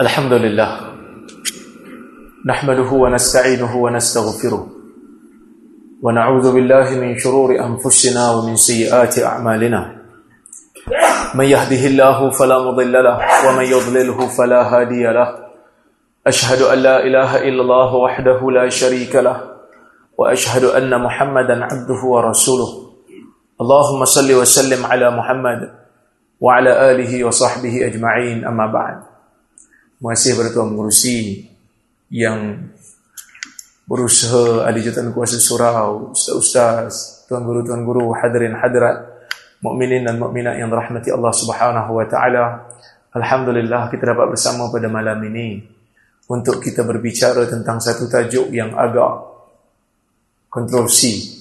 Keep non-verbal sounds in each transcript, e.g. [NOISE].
الحمد لله نحمده ونستعينه ونستغفره. ونعوذ بالله من شرور أنفسنا ومن سيئات أعمالنا. من يهده الله فلا مضل له ومن يضلله فلا هادي له. أشهد أن لا إله إلا الله وحده لا شريك له وأشهد أن محمدا عبده ورسوله. اللهم صل وسلم على محمد وعلى آله وصحبه أجمعين أما بعد. Masih kepada Tuan Pengurusi yang berusaha ahli jatuhan kuasa surau, ustaz-ustaz, tuan guru-tuan guru, hadirin hadirat, mukminin dan mukminat yang dirahmati Allah Subhanahu wa taala. Alhamdulillah kita dapat bersama pada malam ini untuk kita berbicara tentang satu tajuk yang agak kontroversi.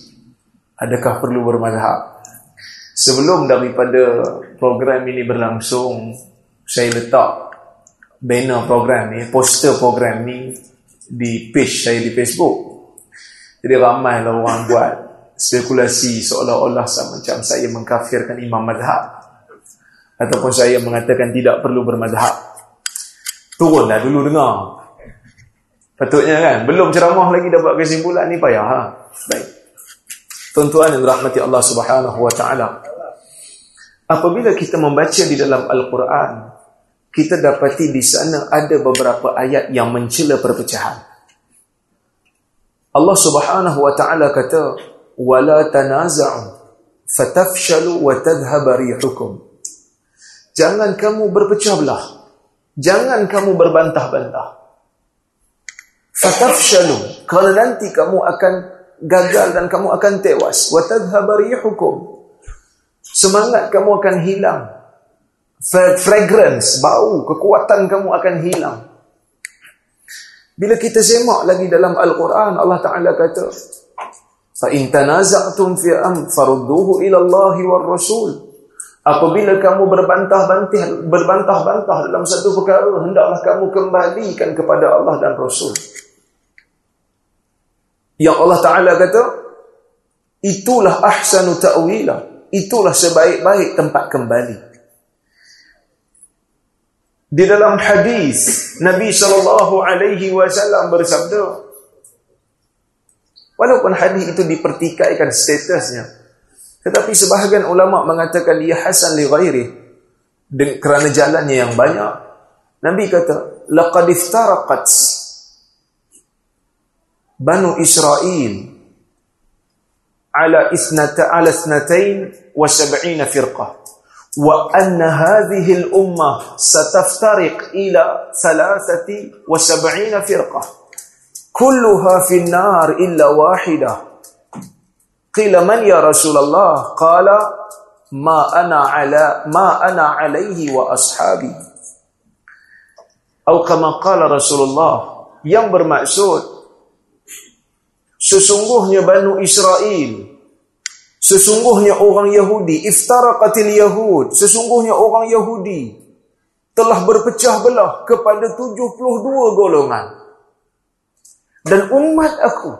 Adakah perlu bermazhab? Sebelum daripada program ini berlangsung, saya letak banner program ni, poster program ni di page saya di Facebook. Jadi ramai lah orang [LAUGHS] buat spekulasi seolah-olah macam saya mengkafirkan imam madhab. Ataupun saya mengatakan tidak perlu bermadhab. Turunlah dulu dengar. Patutnya kan? Belum ceramah lagi dapat kesimpulan ni payah. Ha? Baik. Tuan-tuan yang rahmati Allah subhanahu wa ta'ala. Apabila kita membaca di dalam Al-Quran, kita dapati di sana ada beberapa ayat yang mencela perpecahan. Allah Subhanahu wa taala kata, "Wala tanaza'u fatafshalu wa tadhhab rihukum." Jangan kamu berpecah belah. Jangan kamu berbantah-bantah. Fatafshalu, kalau nanti kamu akan gagal dan kamu akan tewas. Wa tadhhab rihukum. Semangat kamu akan hilang fragrance, bau, kekuatan kamu akan hilang. Bila kita semak lagi dalam Al-Quran, Allah Ta'ala kata, فَإِن تَنَازَعْتُمْ فِي أَمْ فَرُدُّوهُ إِلَى اللَّهِ وَالرَّسُولِ Apabila kamu berbantah-bantah berbantah-bantah dalam satu perkara, hendaklah kamu kembalikan kepada Allah dan Rasul. Yang Allah Ta'ala kata, itulah ahsanu ta'wila. Itulah sebaik-baik tempat kembali. Di dalam hadis Nabi sallallahu alaihi wasallam bersabda Walaupun hadis itu dipertikaikan statusnya tetapi sebahagian ulama mengatakan dia hasan li ghairi kerana jalannya yang banyak. Nabi kata laqad iftaraqat Banu Israel ala isnata ala isnatain wa sab'ina firqah وأن هذه الأمة ستفترق إلى ثلاثة وسبعين فرقة. كلها في النار إلا واحدة. قيل من يا رسول الله؟ قال ما أنا على ما أنا عليه وأصحابي. أو كما قال رسول الله yang bermaksud sesungguhnya Banu Israel Sesungguhnya orang Yahudi, iftaraqatil Yahud, sesungguhnya orang Yahudi telah berpecah belah kepada 72 golongan. Dan umat aku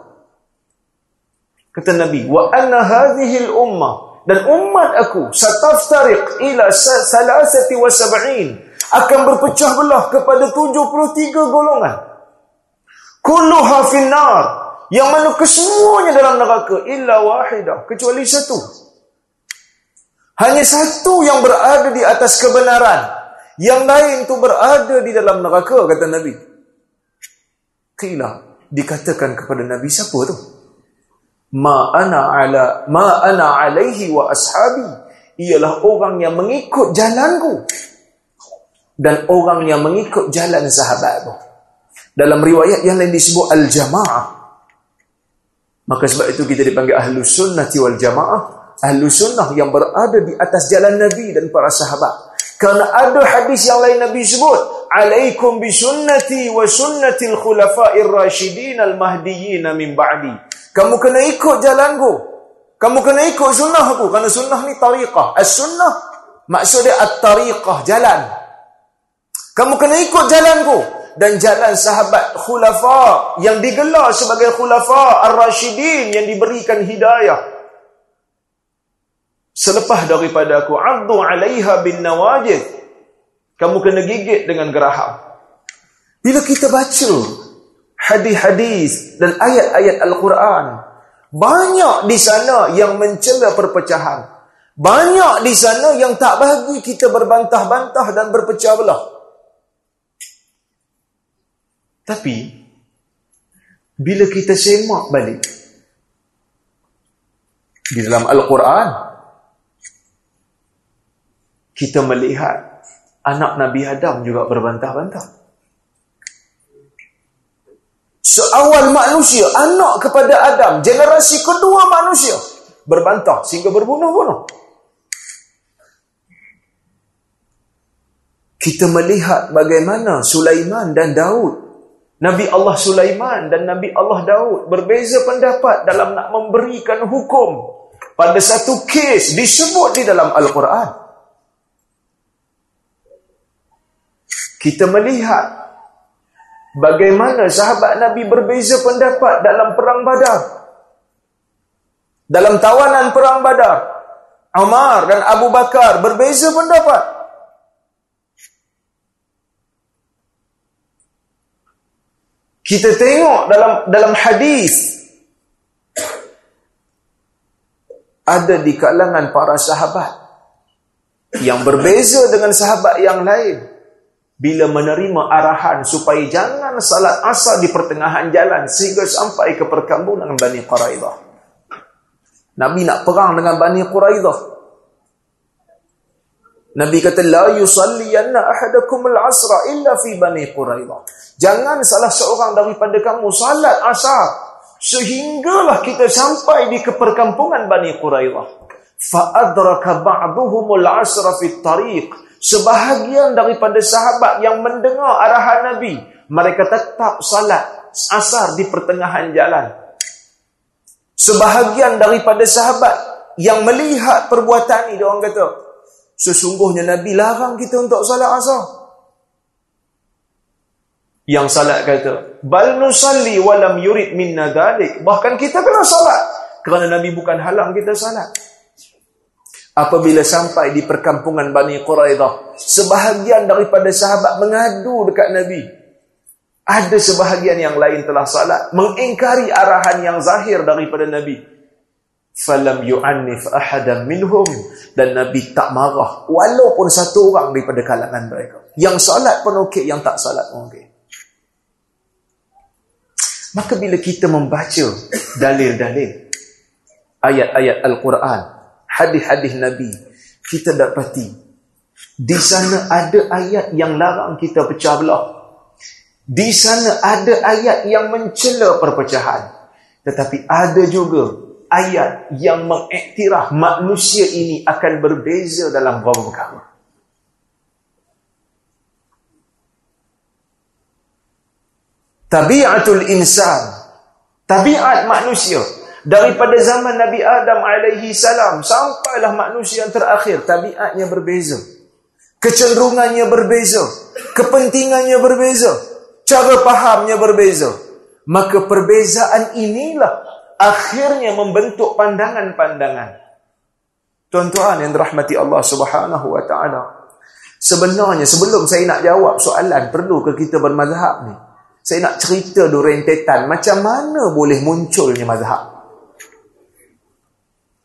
kata Nabi, wa anna hadhihi al-ummah dan umat aku sataftariq ila salasati wa sab'in akan berpecah belah kepada 73 golongan. Kulluha finnar yang mana kesemuanya dalam neraka illa wahidah kecuali satu. Hanya satu yang berada di atas kebenaran. Yang lain tu berada di dalam neraka kata nabi. Qila dikatakan kepada nabi siapa tu? Ma ana ala ma ana alaihi wa ashabi. Ialah orang yang mengikut jalanku. Dan orang yang mengikut jalan sahabatku dalam riwayat yang lain disebut al-jamaah Maka sebab itu kita dipanggil ahlu sunnah wal jamaah. Ahlu sunnah yang berada di atas jalan Nabi dan para sahabat. Kerana ada hadis yang lain Nabi sebut. Alaikum bi sunnati wa sunnatil khulafa'ir rasyidin al-mahdiyyin min ba'di. Kamu kena ikut jalanku. Kamu kena ikut sunnah aku. Kerana sunnah ni tariqah. As-sunnah maksudnya at-tariqah, jalan. Kamu kena ikut jalanku dan jalan sahabat khulafa yang digelar sebagai khulafa ar-rasyidin yang diberikan hidayah selepas daripada aku addu alaiha bin nawajid kamu kena gigit dengan geraham Bila kita baca hadis-hadis dan ayat-ayat Al-Quran, banyak di sana yang mencela perpecahan. Banyak di sana yang tak bagi kita berbantah-bantah dan berpecah belah. Tapi, bila kita semak balik, di dalam Al-Quran, kita melihat anak Nabi Adam juga berbantah-bantah. Seawal manusia, anak kepada Adam, generasi kedua manusia, berbantah sehingga berbunuh-bunuh. Kita melihat bagaimana Sulaiman dan Daud, Nabi Allah Sulaiman dan Nabi Allah Daud berbeza pendapat dalam nak memberikan hukum pada satu kes disebut di dalam Al-Quran. Kita melihat Bagaimana sahabat Nabi berbeza pendapat dalam perang badar. Dalam tawanan perang badar. Umar dan Abu Bakar berbeza pendapat. Kita tengok dalam dalam hadis ada di kalangan para sahabat yang berbeza dengan sahabat yang lain bila menerima arahan supaya jangan salat asar di pertengahan jalan sehingga sampai ke perkampungan Bani Quraidah. Nabi nak perang dengan Bani Quraidah. Nabi kata la yusalliyanna ahadakum al-asra illa fi Bani Quraidah. Jangan salah seorang daripada kamu salat asar sehinggalah kita sampai di perkampungan Bani Quraidah. Fa adraka ba'duhum al-asra fi at-tariq sebahagian daripada sahabat yang mendengar arahan Nabi, mereka tetap salat asar di pertengahan jalan. Sebahagian daripada sahabat yang melihat perbuatan ini, dia orang kata, sesungguhnya Nabi larang kita untuk salat asar. Yang salat kata, bal nusalli walam yurid minna dalik. Bahkan kita kena salat. Kerana Nabi bukan halang kita salat. Apabila sampai di perkampungan Bani Quraidah, sebahagian daripada sahabat mengadu dekat Nabi. Ada sebahagian yang lain telah salat, mengingkari arahan yang zahir daripada Nabi. Falam yu'annif ahadan minhum. Dan Nabi tak marah, walaupun satu orang daripada kalangan mereka. Yang salat pun okey, yang tak salat pun okey. Maka bila kita membaca dalil-dalil, ayat-ayat Al-Quran, hadis-hadis Nabi, kita dapati di sana ada ayat yang larang kita pecah belah. Di sana ada ayat yang mencela perpecahan. Tetapi ada juga ayat yang mengiktiraf manusia ini akan berbeza dalam beberapa perkara. Tabiatul insan, tabiat manusia. Daripada zaman Nabi Adam alaihi salam sampailah manusia yang terakhir tabiatnya berbeza. Kecenderungannya berbeza. Kepentingannya berbeza. Cara fahamnya berbeza. Maka perbezaan inilah akhirnya membentuk pandangan-pandangan tuan-tuan yang dirahmati Allah Subhanahu wa taala sebenarnya sebelum saya nak jawab soalan perlu ke kita bermazhab ni saya nak cerita dulu rentetan macam mana boleh munculnya mazhab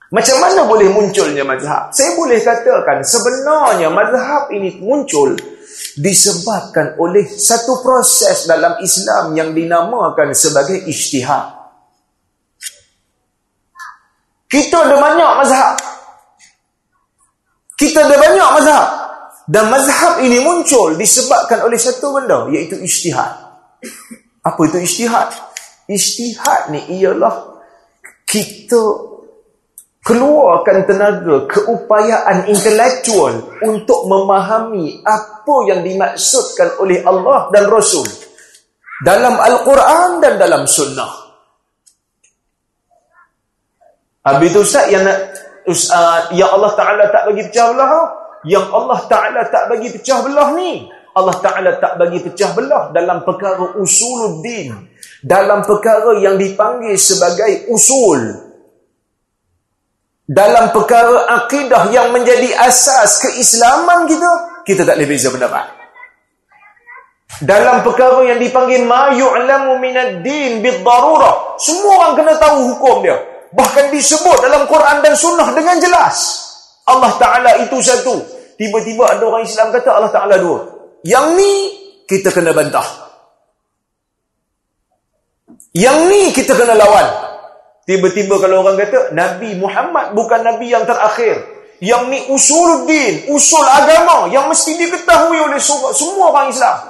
macam mana boleh munculnya mazhab? Saya boleh katakan sebenarnya mazhab ini muncul disebabkan oleh satu proses dalam Islam yang dinamakan sebagai ijtihad. Kita ada banyak mazhab. Kita ada banyak mazhab. Dan mazhab ini muncul disebabkan oleh satu benda iaitu ijtihad. Apa itu ijtihad? Ijtihad ni ialah kita keluarkan tenaga keupayaan intelektual untuk memahami apa yang dimaksudkan oleh Allah dan Rasul dalam Al-Quran dan dalam Sunnah. Habis itu Ustaz yang nak uh, ya Allah Ta'ala tak bagi pecah belah yang Allah Ta'ala tak bagi pecah belah ni Allah Ta'ala tak bagi pecah belah dalam perkara usuluddin dalam perkara yang dipanggil sebagai usul dalam perkara akidah yang menjadi asas keislaman kita, kita tak boleh beza pendapat. dalam perkara yang dipanggil ma yu'lamu minad din bid-darurah. Semua orang kena tahu hukum dia. Bahkan disebut dalam Quran dan Sunnah dengan jelas. Allah Ta'ala itu satu. Tiba-tiba ada orang Islam kata Allah Ta'ala dua. Yang ni kita kena bantah. Yang ni kita kena lawan. Tiba-tiba kalau orang kata Nabi Muhammad bukan Nabi yang terakhir. Yang ni usul din, usul agama yang mesti diketahui oleh semua orang Islam.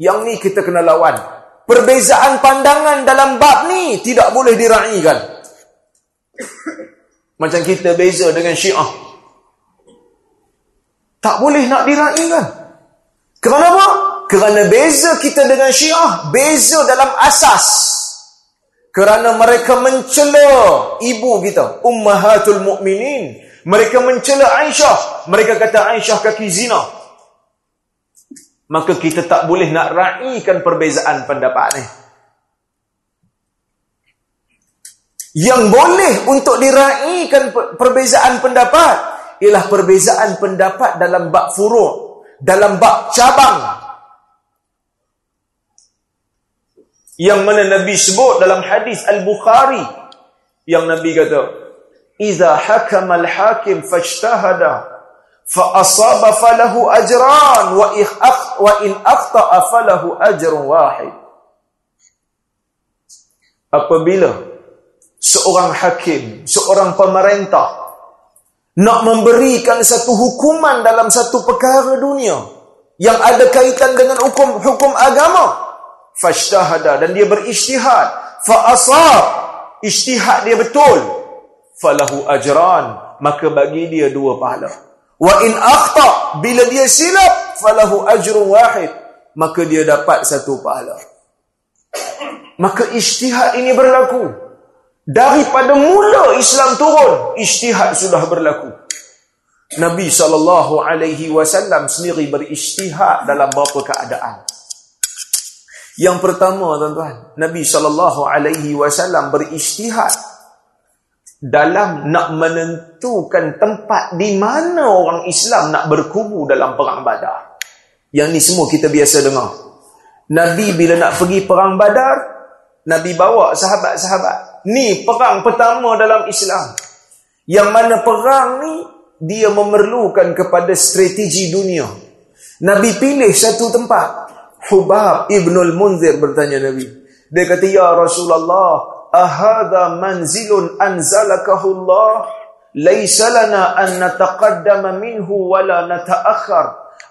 Yang ni kita kena lawan. Perbezaan pandangan dalam bab ni tidak boleh diraikan. Macam kita beza dengan syiah. Tak boleh nak diraikan. Kenapa? Kerana beza kita dengan syiah, beza dalam asas. Kerana mereka mencela ibu kita, Ummahatul Mukminin. Mereka mencela Aisyah. Mereka kata Aisyah kaki zina maka kita tak boleh nak raikan perbezaan pendapat ni. Yang boleh untuk diraikan perbezaan pendapat ialah perbezaan pendapat dalam bab furu', dalam bab cabang. Yang mana Nabi sebut dalam hadis Al-Bukhari yang Nabi kata, "Idza hakama al-hakim fajtahada fa asaba falahu ajran wa wa in akhta'a falahu ajrun wahid apabila seorang hakim seorang pemerintah nak memberikan satu hukuman dalam satu perkara dunia yang ada kaitan dengan hukum hukum agama fashtahada dan dia berijtihad fa asab ijtihad dia betul falahu ajran maka bagi dia dua pahala Wa in akhta bila dia silap falahu ajrun wahid maka dia dapat satu pahala. Maka ijtihad ini berlaku. Daripada mula Islam turun, ijtihad sudah berlaku. Nabi sallallahu alaihi wasallam sendiri berijtihad dalam beberapa keadaan. Yang pertama tuan-tuan, Nabi sallallahu alaihi wasallam berijtihad dalam nak menentukan tempat di mana orang Islam nak berkubu dalam perang badar. Yang ni semua kita biasa dengar. Nabi bila nak pergi perang badar, Nabi bawa sahabat-sahabat. Ni perang pertama dalam Islam. Yang mana perang ni, dia memerlukan kepada strategi dunia. Nabi pilih satu tempat. Hubab Ibnul Munzir bertanya Nabi. Dia kata, Ya Rasulullah, ahadha manzilun anzalakahu Allah laysa lana an nataqaddama minhu wala nataakhir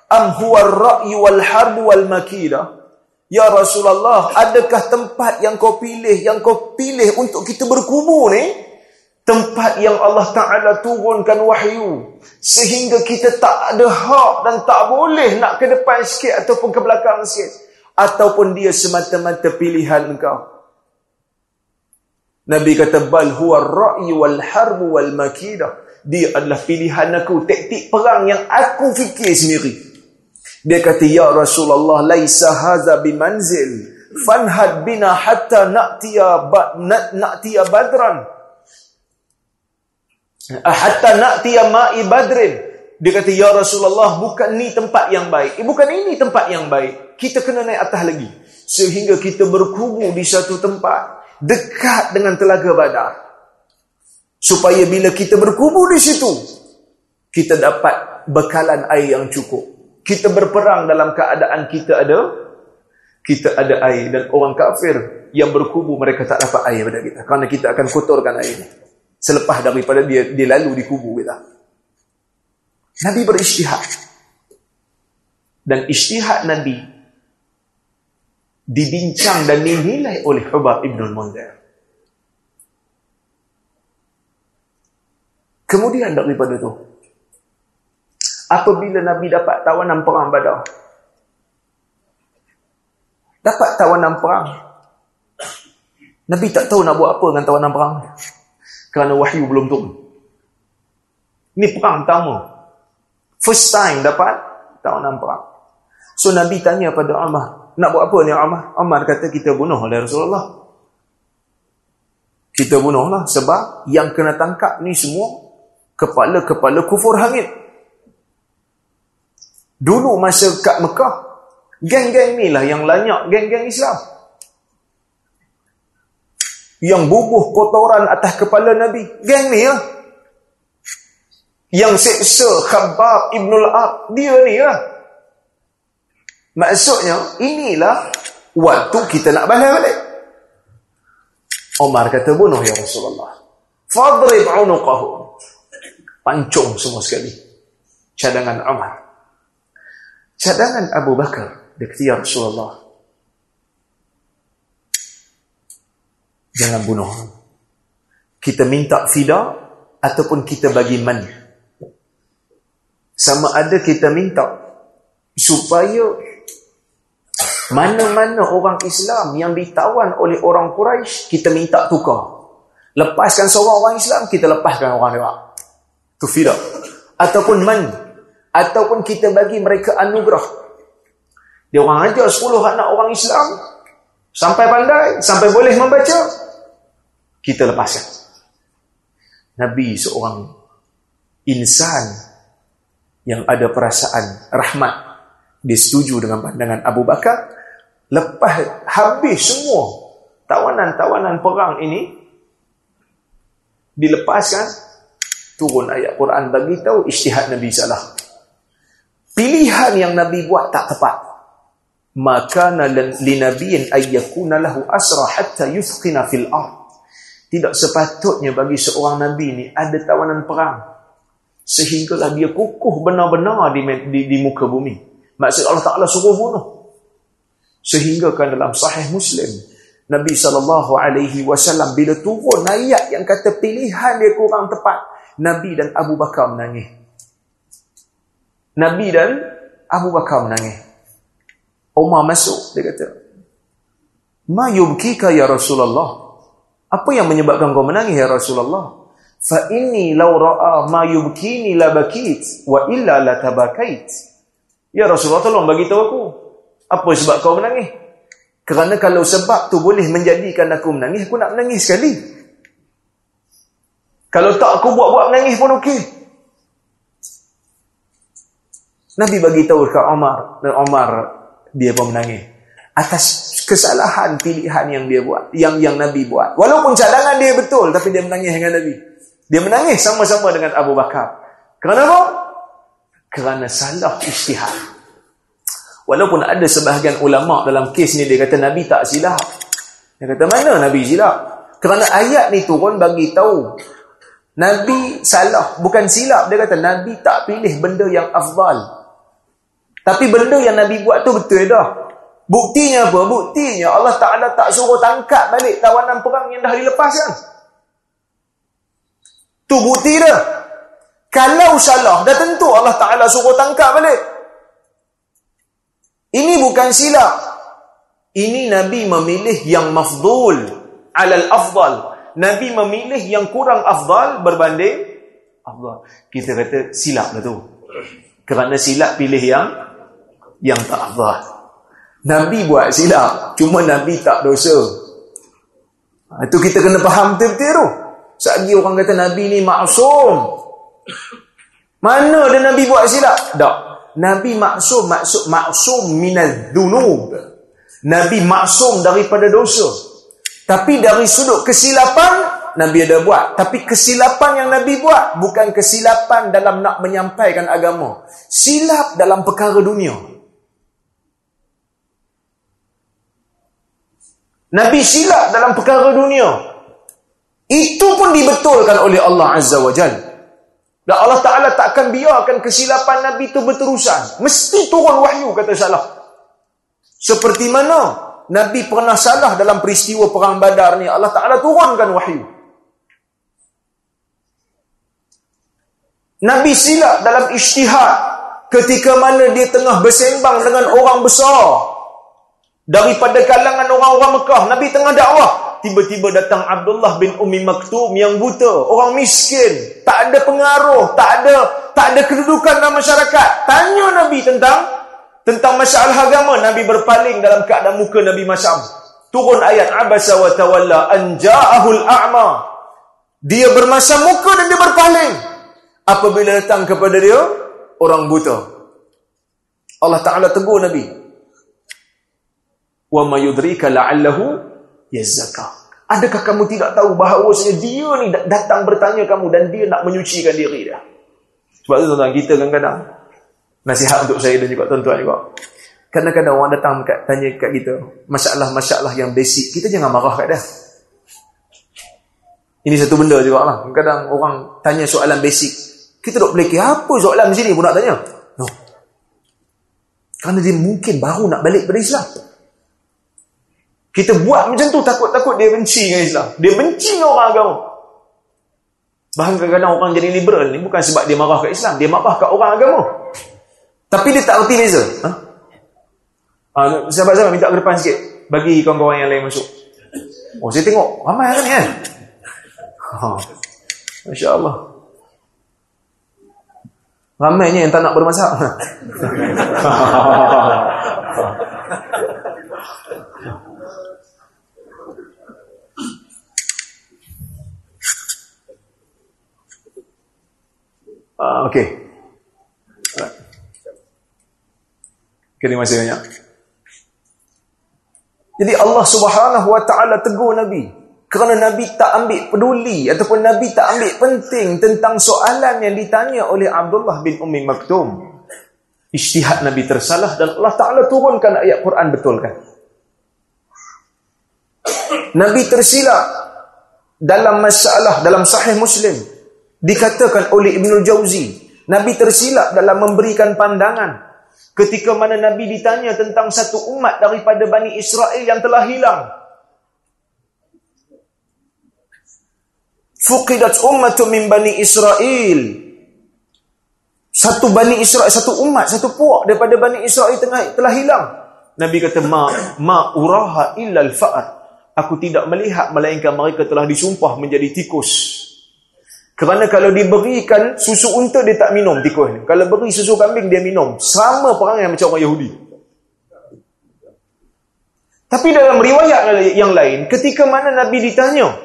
am huwa ar-ra'y wal harb wal makida ya rasulullah adakah tempat yang kau pilih yang kau pilih untuk kita berkubur ni tempat yang Allah taala turunkan wahyu sehingga kita tak ada hak dan tak boleh nak ke depan sikit ataupun ke belakang sikit ataupun dia semata-mata pilihan engkau Nabi kata bal huwa ar-ra'y wal harb wal makida. Dia adalah pilihan aku, taktik perang yang aku fikir sendiri. Dia kata ya Rasulullah laisa hadza bimanzil fanhad bina hatta na'tiya na'tiya badran. Ah, hatta na'tiya ma'i badrin. Dia kata ya Rasulullah bukan ni tempat yang baik. Eh, bukan ini tempat yang baik. Kita kena naik atas lagi sehingga kita berkubu di satu tempat dekat dengan telaga badar. Supaya bila kita berkubur di situ, kita dapat bekalan air yang cukup. Kita berperang dalam keadaan kita ada kita ada air dan orang kafir yang berkubur mereka tak dapat air pada kita kerana kita akan kotorkan air ini selepas daripada dia dia lalu di kubur kita. Nabi berijtihad. Dan ijtihad Nabi dibincang dan dinilai oleh Hubab Ibn Munzir. Kemudian daripada itu, apabila Nabi dapat tawanan perang badar, dapat tawanan perang, Nabi tak tahu nak buat apa dengan tawanan perang. Kerana wahyu belum turun. Ini perang pertama. First time dapat tawanan perang. So Nabi tanya pada Umar, nak buat apa ni Umar? Umar kata kita bunuh oleh Rasulullah. Kita bunuhlah sebab yang kena tangkap ni semua kepala-kepala kufur hangit. Dulu masa kat Mekah, Geng-geng ni lah yang lanyak geng-geng Islam. Yang bubuh kotoran atas kepala Nabi. Geng ni lah. Yang seksa Khabbab Ibn al-Ab. Dia ni lah. Maksudnya, inilah waktu kita nak balas balik. Omar kata, bunuh ya Rasulullah. Fadrib unuqahu. Pancung semua sekali. Cadangan Omar. Cadangan Abu Bakar. Dia kata, Ya Rasulullah. Jangan bunuh. Kita minta fida ataupun kita bagi man. Sama ada kita minta supaya mana-mana orang Islam yang ditawan oleh orang Quraisy kita minta tukar. Lepaskan seorang orang Islam, kita lepaskan orang dia. Itu fida. Ataupun man. Ataupun kita bagi mereka anugerah. Dia orang ajar 10 anak orang Islam sampai pandai, sampai boleh membaca. Kita lepaskan. Nabi seorang insan yang ada perasaan rahmat. Dia setuju dengan pandangan Abu Bakar. Lepas habis semua tawanan-tawanan perang ini dilepaskan turun ayat Quran bagi tahu ijtihad Nabi salah. Pilihan yang Nabi buat tak tepat. Maka linabiyin ayyakuna lahu asra hatta yuthqina fil ard. Tidak sepatutnya bagi seorang nabi ni ada tawanan perang. Sehinggalah dia kukuh benar-benar di, di, di muka bumi. Maksud Allah Taala suruh bunuh. Sehingga kan dalam sahih muslim Nabi sallallahu alaihi wasallam bila turun ayat yang kata pilihan dia kurang tepat Nabi dan Abu Bakar menangis Nabi dan Abu Bakar menangis. Umar masuk dia kata ma yubkika ya Rasulullah? Apa yang menyebabkan kau menangis ya Rasulullah? Fa inni law ra'a ma yubkini la bakit wa illa la tabakait. Ya Rasulullah tolong bagi tahu aku apa sebab kau menangis? Kerana kalau sebab tu boleh menjadikan aku menangis aku nak menangis sekali. Kalau tak aku buat-buat menangis pun okey Nabi bagi tahu dekat Umar dan Umar dia pun menangis. Atas kesalahan pilihan yang dia buat yang yang Nabi buat. Walaupun cadangan dia betul tapi dia menangis dengan Nabi. Dia menangis sama-sama dengan Abu Bakar. Kenapa kerana salah ijtihad walaupun ada sebahagian ulama dalam kes ni dia kata Nabi tak silap. Dia kata mana Nabi silap? Kerana ayat ni turun bagi tahu Nabi salah bukan silap. Dia kata Nabi tak pilih benda yang afdal tapi benda yang Nabi buat tu betul dah. Buktinya apa? Buktinya Allah Ta'ala tak suruh tangkap balik tawanan perang yang dah dilepaskan. Tu bukti dia. Kalau salah, dah tentu Allah Ta'ala suruh tangkap balik. Ini bukan silap. Ini Nabi memilih yang mafdul alal afdal. Nabi memilih yang kurang afdal berbanding afdal. Kita kata silap lah tu. Kerana silap pilih yang yang tak afdal. Nabi buat silap, cuma Nabi tak dosa. Ha, itu kita kena faham betul-betul tu. Sagi orang kata Nabi ni maksum. Mana ada Nabi buat silap? Tak. Nabi maksum, maksud maksum minal dunub. Nabi maksum daripada dosa. Tapi dari sudut kesilapan, Nabi ada buat. Tapi kesilapan yang Nabi buat, bukan kesilapan dalam nak menyampaikan agama. Silap dalam perkara dunia. Nabi silap dalam perkara dunia. Itu pun dibetulkan oleh Allah Azza wa Jal. Dan Allah Ta'ala takkan biarkan kesilapan Nabi itu berterusan. Mesti turun wahyu, kata salah. Seperti mana Nabi pernah salah dalam peristiwa perang badar ni. Allah Ta'ala turunkan wahyu. Nabi silap dalam isytihad ketika mana dia tengah bersembang dengan orang besar daripada kalangan orang-orang Mekah Nabi tengah dakwah. Tiba-tiba datang Abdullah bin Umi Maktum yang buta orang miskin. Tak ada pengaruh tak ada tak ada kedudukan dalam masyarakat. Tanya Nabi tentang tentang masalah agama. Nabi berpaling dalam keadaan muka Nabi masam turun ayat abasa wa tawalla an ja'ahul a'ma. Dia bermasam muka dan dia berpaling. Apabila datang kepada dia orang buta. Allah Taala tegur Nabi Wa ma yudrika la'allahu yazzaka. Adakah kamu tidak tahu bahawa dia ni datang bertanya kamu dan dia nak menyucikan diri dia? Sebab tu tuan-tuan kita kadang-kadang nasihat untuk saya dan juga tuan-tuan juga. Kadang-kadang orang datang kat, tanya kat kita masalah-masalah yang basic, kita jangan marah kat dia. Ini satu benda juga lah. Kadang orang tanya soalan basic. Kita duk pelaki, apa soalan di sini pun nak tanya? No. Kerana dia mungkin baru nak balik pada Islam. Kita buat macam tu takut-takut dia benci dengan Islam. Dia benci dengan orang agama. Bahkan kadang-kadang orang jadi liberal ni bukan sebab dia marah ke Islam. Dia marah ke orang agama. Tapi dia tak erti beza. Ha? Ha, sahabat-sahabat minta ke depan sikit. Bagi kawan-kawan yang lain masuk. Oh, saya tengok. Ramai kan ni kan? Ha. Masya Allah. Ramainya yang tak nak bermasak. [LAUGHS] Uh, Okey. Terima kasih banyak. Jadi Allah Subhanahu Wa Taala tegur Nabi kerana Nabi tak ambil peduli ataupun Nabi tak ambil penting tentang soalan yang ditanya oleh Abdullah bin Ummi Maktum. Ijtihad Nabi tersalah dan Allah Taala turunkan ayat Quran betulkan. Nabi tersilap dalam masalah dalam sahih Muslim Dikatakan oleh Ibn Jauzi, Nabi tersilap dalam memberikan pandangan ketika mana Nabi ditanya tentang satu umat daripada Bani Israel yang telah hilang. Fuqidat ummatu min Bani Israel. Satu Bani Israel, satu umat, satu puak daripada Bani Israel tengah telah hilang. Nabi kata, ma, ma uraha illa al-fa'ar. Aku tidak melihat melainkan mereka telah disumpah menjadi tikus. Kerana kalau diberikan susu unta dia tak minum tikus ni. Kalau beri susu kambing dia minum. Sama perangai macam orang Yahudi. Tapi dalam riwayat yang lain, ketika mana Nabi ditanya,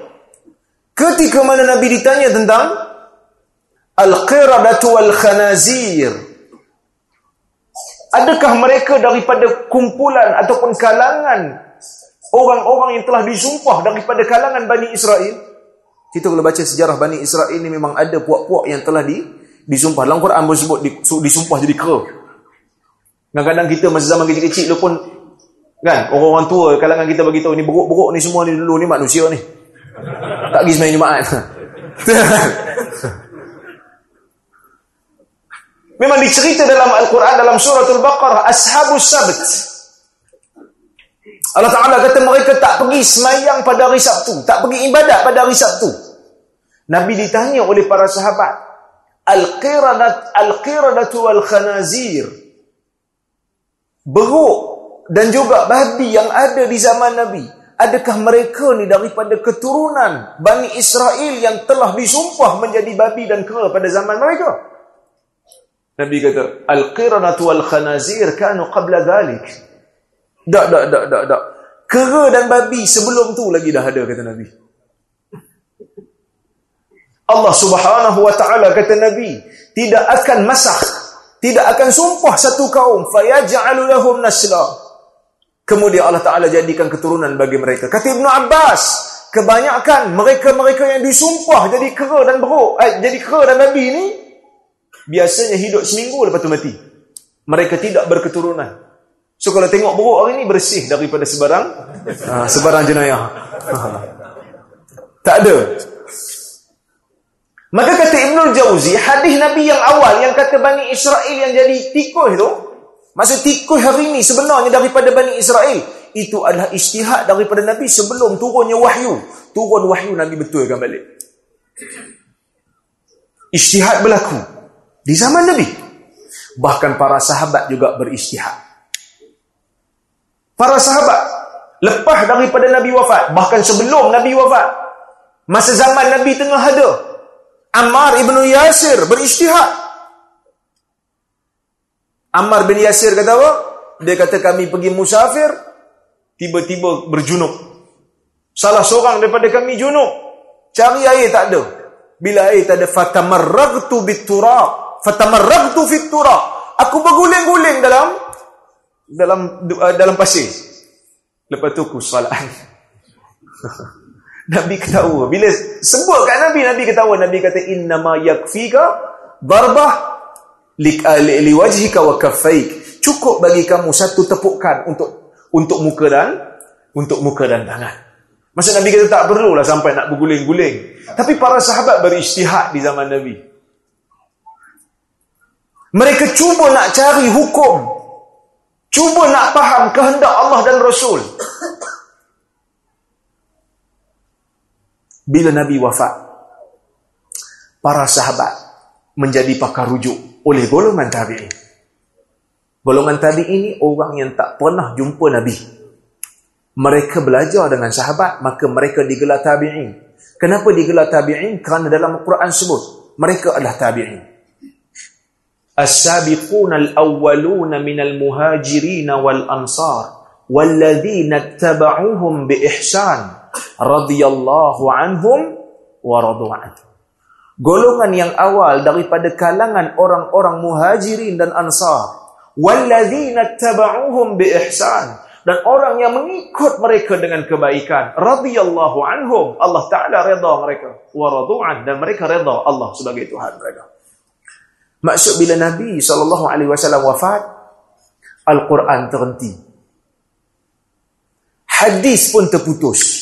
ketika mana Nabi ditanya tentang Al-Qiradatu Al-Khanazir, adakah mereka daripada kumpulan ataupun kalangan orang-orang yang telah disumpah daripada kalangan Bani Israel? Kita kalau baca sejarah Bani Israel ini memang ada puak-puak yang telah di, disumpah. Dalam Quran pun sebut disumpah jadi kera. Kadang-kadang kita masa zaman kecil-kecil dulu pun kan orang-orang tua kalangan kita bagi tahu ni beruk-beruk ni semua ni dulu ni manusia ni. Tak pergi semain Jumaat. [LAUGHS] Memang dicerita dalam Al-Quran dalam suratul Baqarah Ashabus Sabt. Allah Ta'ala kata mereka tak pergi semayang pada hari Sabtu. Tak pergi ibadat pada hari Sabtu. Nabi ditanya oleh para sahabat. Al-qiranat al-qiranatu wal-khanazir. Beruk dan juga babi yang ada di zaman Nabi. Adakah mereka ni daripada keturunan Bani Israel yang telah disumpah menjadi babi dan kera pada zaman mereka? Nabi kata, Al-qiranatu wal-khanazir kanu qabla dhalik. Tak, tak, tak, tak, tak. Kera dan babi sebelum tu lagi dah ada, kata Nabi. Allah subhanahu wa ta'ala kata Nabi, tidak akan masah, tidak akan sumpah satu kaum, fayaj'alu lahum nasla. Kemudian Allah Ta'ala jadikan keturunan bagi mereka. Kata Ibn Abbas, kebanyakan mereka-mereka yang disumpah jadi kera dan beruk, eh, jadi kera dan babi ni, biasanya hidup seminggu lepas tu mati. Mereka tidak berketurunan. So kalau tengok buruk hari ni bersih daripada sebarang uh, sebarang jenayah. [LAUGHS] tak ada. Maka kata Ibn Jauzi, hadis Nabi yang awal yang kata Bani Israel yang jadi tikus tu, maksud tikus hari ni sebenarnya daripada Bani Israel, itu adalah istihad daripada Nabi sebelum turunnya wahyu. Turun wahyu Nabi betulkan balik. Istihad berlaku di zaman Nabi. Bahkan para sahabat juga beristihad. Para sahabat lepas daripada Nabi wafat, bahkan sebelum Nabi wafat, masa zaman Nabi tengah ada, Ammar ibnu Yasir beristihad. Ammar bin Yasir kata apa? Dia kata kami pergi musafir, tiba-tiba berjunuk. Salah seorang daripada kami junuk. Cari air tak ada. Bila air tak ada, fatamarragtu biturab. Fatamarragtu fiturab. Aku berguling-guling dalam dalam uh, dalam pasir. Lepas tu aku solat. [LAUGHS] Nabi ketawa. Bila sebut kat Nabi, Nabi ketawa. Nabi kata, Innama yakfika darbah liwajhika wa kafaik. Cukup bagi kamu satu tepukan untuk untuk muka dan untuk muka dan tangan. Masa Nabi kata tak perlulah sampai nak berguling-guling. Tapi para sahabat beristihad di zaman Nabi. Mereka cuba nak cari hukum. Cuba nak faham kehendak Allah dan Rasul. Bila Nabi wafat, para sahabat menjadi pakar rujuk oleh golongan tabi'in. Golongan tabi'in ini orang yang tak pernah jumpa Nabi. Mereka belajar dengan sahabat maka mereka digelar tabi'in. Kenapa digelar tabi'in? Kerana dalam Quran sebut mereka adalah tabi'in. Min al-muhajirin wal ansar walladzina tabauhum bi ihsan radhiyallahu anhum wa radu golongan yang awal daripada kalangan orang-orang muhajirin dan ansar walladzina tabauhum bi ihsan dan orang yang mengikut mereka dengan kebaikan radhiyallahu anhum Allah taala redha mereka wa radu'an dan mereka redha Allah sebagai Tuhan mereka. Maksud bila nabi wasallam wafat al-Quran terhenti. Hadis pun terputus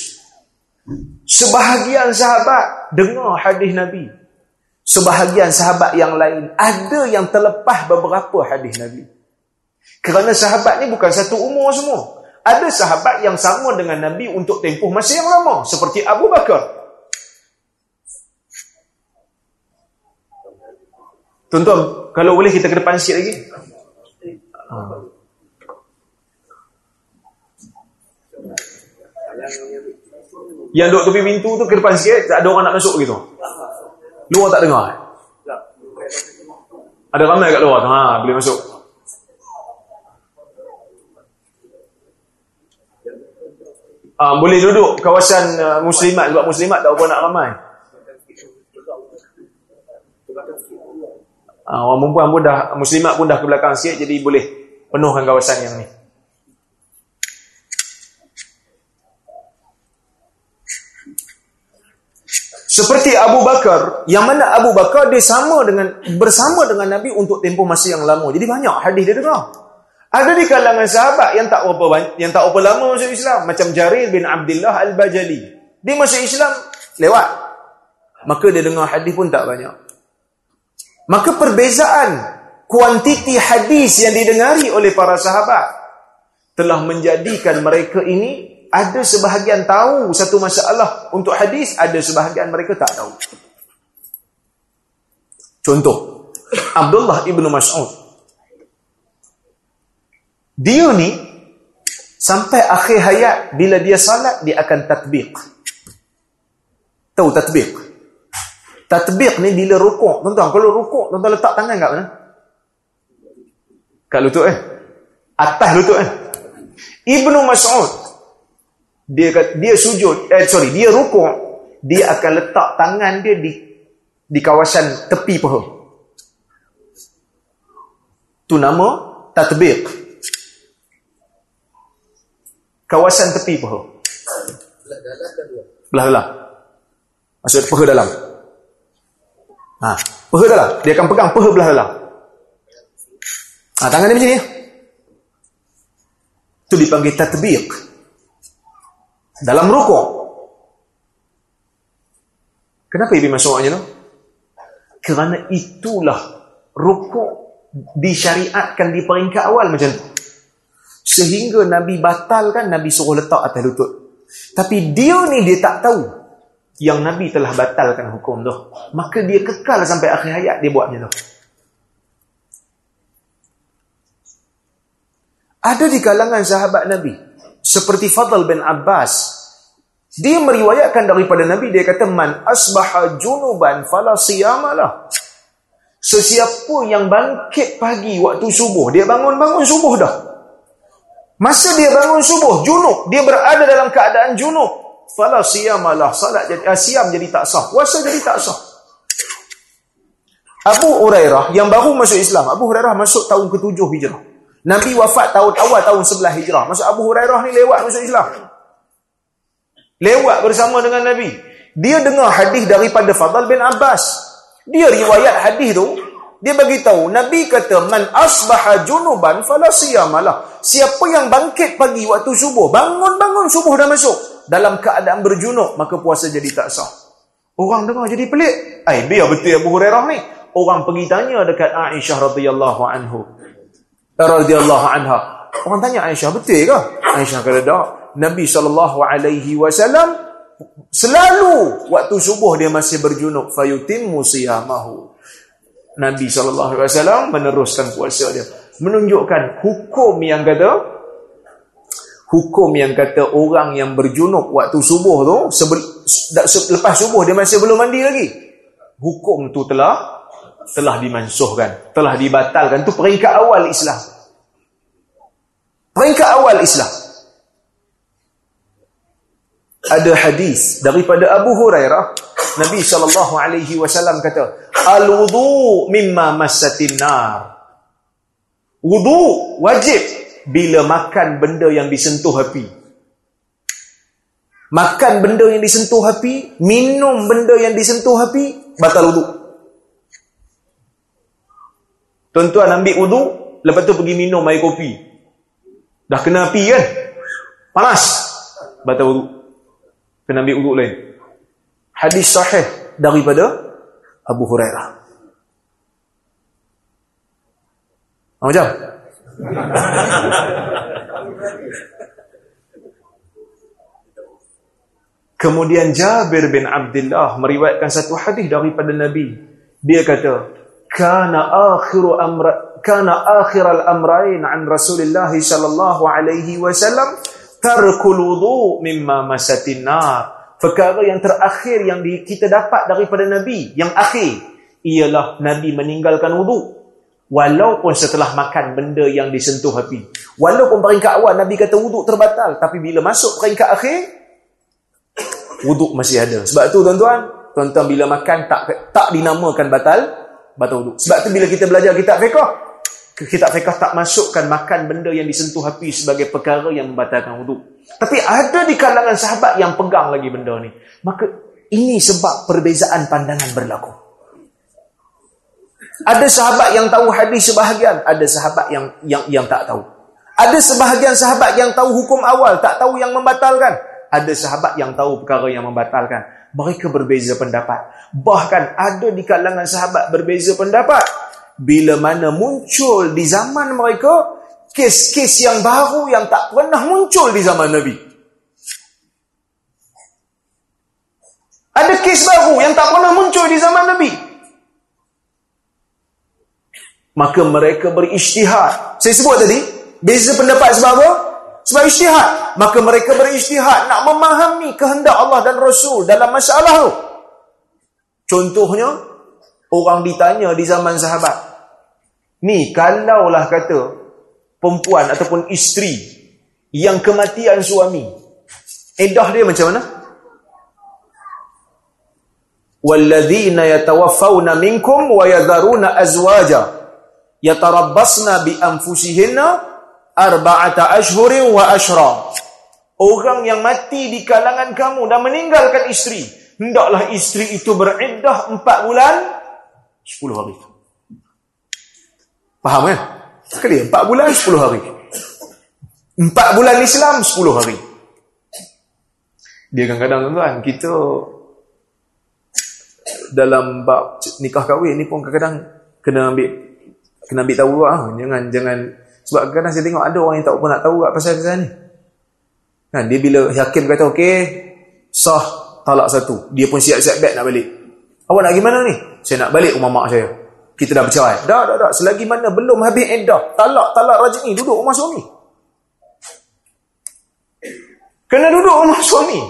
sebahagian sahabat dengar hadis nabi sebahagian sahabat yang lain ada yang terlepas beberapa hadis nabi kerana sahabat ni bukan satu umur semua. Ada sahabat yang sama dengan Nabi untuk tempoh masa yang lama. Seperti Abu Bakar. Tuan-tuan, kalau boleh kita ke depan sikit lagi. Ha. Yang duduk tepi pintu tu ke depan sikit, tak ada orang nak masuk gitu. Luar tak dengar. Ada ramai kat luar tu, ha, boleh masuk. Uh, boleh duduk kawasan uh, muslimat sebab muslimat tak apa nak ramai. Uh, orang perempuan pun dah muslimat pun dah ke belakang sikit jadi boleh penuhkan kawasan yang ni. Seperti Abu Bakar, yang mana Abu Bakar dia sama dengan bersama dengan Nabi untuk tempoh masa yang lama. Jadi banyak hadis dia dengar. Ada di kalangan sahabat yang tak apa yang tak apa lama masuk Islam macam Jarir bin Abdullah Al-Bajali. Dia masuk Islam lewat. Maka dia dengar hadis pun tak banyak. Maka perbezaan kuantiti hadis yang didengari oleh para sahabat telah menjadikan mereka ini ada sebahagian tahu satu masalah untuk hadis, ada sebahagian mereka tak tahu. Contoh, Abdullah ibnu Mas'ud dia ni sampai akhir hayat bila dia salat dia akan tatbiq. Tahu tatbiq? Tatbiq ni bila rukuk. Tuan-tuan, kalau rukuk tuan-tuan letak tangan kat mana? Kat lutut eh. Atas lutut eh. Ibnu Mas'ud dia dia sujud eh sorry dia rukuk dia akan letak tangan dia di di kawasan tepi paha. Tu nama tatbiq kawasan tepi paha. Belah dalam. Maksud paha dalam. Ha, paha dalam. Dia akan pegang paha belah dalam. Ha, tangan dia macam ni. Itu dipanggil tatbiq. Dalam rukuk. Kenapa Ibn Mas'ud tu? Kerana itulah rukuk disyariatkan di peringkat awal macam tu. Sehingga Nabi batalkan, Nabi suruh letak atas lutut. Tapi dia ni dia tak tahu yang Nabi telah batalkan hukum tu. Maka dia kekal sampai akhir hayat dia buat macam tu. Ada di kalangan sahabat Nabi. Seperti Fadl bin Abbas. Dia meriwayatkan daripada Nabi. Dia kata, Man asbaha junuban fala siyamalah. Sesiapa yang bangkit pagi waktu subuh. Dia bangun-bangun subuh dah. Masa dia bangun subuh, junub, dia berada dalam keadaan junub. Fala siyamalah, salat jadi uh, siam jadi tak sah, puasa jadi tak sah. Abu Hurairah yang baru masuk Islam, Abu Hurairah masuk tahun ke-7 Hijrah. Nabi wafat tahun awal tahun 11 Hijrah. Masa Abu Hurairah ni lewat masuk Islam. Lewat bersama dengan Nabi. Dia dengar hadis daripada Fadl bin Abbas. Dia riwayat hadis tu, dia bagi tahu Nabi kata man asbaha junuban fala siyamalah. Siapa yang bangkit pagi waktu subuh, bangun-bangun subuh dah masuk dalam keadaan berjunub, maka puasa jadi tak sah. Orang dengar jadi pelik. Ai, biar betul Abu Hurairah ni. Orang pergi tanya dekat Aisyah radhiyallahu anhu radhiyallahu anha. Orang tanya Aisyah, betul ke? Aisyah kata, tak. Nabi SAW selalu waktu subuh dia masih berjunuk. Fayutimmu siyamahu. Nabi SAW meneruskan puasa dia. Menunjukkan hukum yang kata, hukum yang kata orang yang berjunuk waktu subuh tu, lepas subuh dia masih belum mandi lagi. Hukum tu telah telah dimansuhkan, telah dibatalkan. Itu peringkat awal Islam. Peringkat awal Islam. Ada hadis daripada Abu Hurairah, Nabi sallallahu alaihi wasallam kata, "Al-wudu mimma massatin nar." Wudu wajib bila makan benda yang disentuh api. Makan benda yang disentuh api, minum benda yang disentuh api, batal wudu. Tuan-tuan ambil wudu, lepas tu pergi minum air kopi. Dah kena api kan? Panas. Batal wudu. Kena ambil wudu lain. Hadis sahih daripada Abu Hurairah. Oh, macam? [LAUGHS] Kemudian Jabir bin Abdullah meriwayatkan satu hadis daripada Nabi. Dia kata, kana akhiru amra kana akhir al-amrayn an Rasulillah sallallahu alaihi wasallam tarkul wudu mimma masatin nar. Perkara yang terakhir yang kita dapat daripada nabi yang akhir ialah nabi meninggalkan wudu. Walaupun setelah makan benda yang disentuh api. Walaupun peringkat awal nabi kata wudu terbatal tapi bila masuk peringkat akhir wudu masih ada. Sebab tu tuan-tuan tuan-tuan bila makan tak tak dinamakan batal batal wuduk. Sebab tu bila kita belajar kitab fiqah, kitab fiqah tak masukkan makan benda yang disentuh api sebagai perkara yang membatalkan wuduk. Tapi ada di kalangan sahabat yang pegang lagi benda ni. Maka ini sebab perbezaan pandangan berlaku. Ada sahabat yang tahu hadis sebahagian, ada sahabat yang yang yang tak tahu. Ada sebahagian sahabat yang tahu hukum awal, tak tahu yang membatalkan. Ada sahabat yang tahu perkara yang membatalkan mereka berbeza pendapat. Bahkan ada di kalangan sahabat berbeza pendapat. Bila mana muncul di zaman mereka, kes-kes yang baru yang tak pernah muncul di zaman Nabi. Ada kes baru yang tak pernah muncul di zaman Nabi. Maka mereka berisytihad. Saya sebut tadi, beza pendapat sebab apa? Sebab isytihad. Maka mereka berisytihad nak memahami kehendak Allah dan Rasul dalam masalah tu. Contohnya, orang ditanya di zaman sahabat. Ni, kalaulah kata perempuan ataupun isteri yang kematian suami, edah dia macam mana? Walladzina yatawaffawna minkum wa yadharuna azwaja yatarabbasna bi anfusihinna arba'ata ashhurin wa ashra. Orang yang mati di kalangan kamu dan meninggalkan isteri, hendaklah isteri itu beriddah empat bulan sepuluh hari. Faham kan? Sekali empat bulan sepuluh hari. Empat bulan Islam sepuluh hari. Dia kadang-kadang tuan kita dalam bab nikah kahwin ni pun kadang-kadang kena ambil kena ambil tahu lah. Jangan jangan sebab kadang saya tengok ada orang yang tak pun nak tahu kat pasal-pasal ni. Kan, dia bila hakim kata, okey, sah talak satu. Dia pun siap-siap beg nak balik. Awak nak gimana ni? Saya nak balik rumah mak saya. Kita dah bercerai. Dah, dah, dah. Selagi mana belum habis edah. Talak, talak rajin ni. Duduk rumah suami. Kena duduk rumah suami.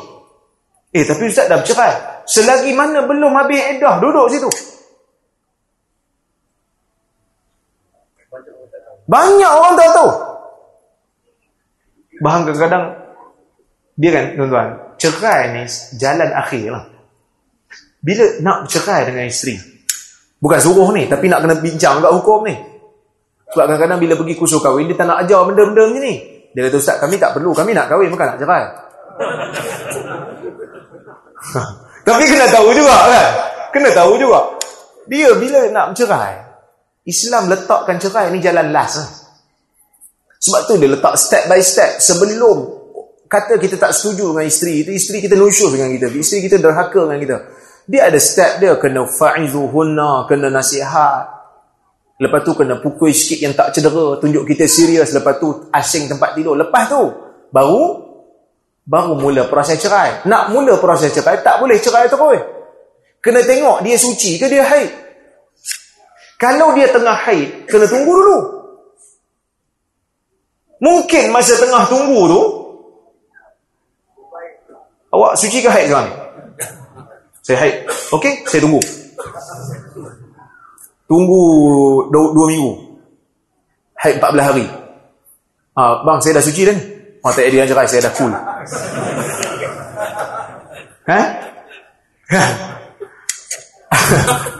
Eh, tapi Ustaz dah bercerai. Selagi mana belum habis edah. Duduk situ. Banyak orang tak tahu. Bahkan kadang-kadang dia kan tuan-tuan, cerai ni jalan akhir lah. Bila nak cerai dengan isteri, bukan suruh ni, tapi nak kena bincang kat hukum ni. Sebab kadang-kadang bila pergi kursus kahwin, dia tak nak ajar benda-benda macam ni. Dia kata, Ustaz, kami tak perlu. Kami nak kahwin, bukan nak cerai. [LAUGHS] Tapi kena tahu juga kan? Kena tahu juga. Dia bila nak cerai, Islam letakkan cerai ni jalan last. Lah. Sebab tu dia letak step by step. Sebelum kata kita tak setuju dengan isteri, itu isteri kita nusyus dengan kita. Isteri kita derhaka dengan kita. Dia ada step dia. Kena fa'izuhunna, kena nasihat. Lepas tu kena pukul sikit yang tak cedera. Tunjuk kita serius. Lepas tu asing tempat tidur. Lepas tu, baru baru mula proses cerai. Nak mula proses cerai, tak boleh cerai terus. Kena tengok dia suci ke dia haid. Kalau dia tengah haid, kena tunggu dulu. Mungkin masa tengah tunggu tu, awak suci ke haid sekarang ni? Saya haid. Okey, saya tunggu. Tunggu dua, dua minggu. Haid 14 hari. Ha, bang, saya dah suci dah ni. Orang tak ada cerai, saya dah cool. Ha? [LAUGHS]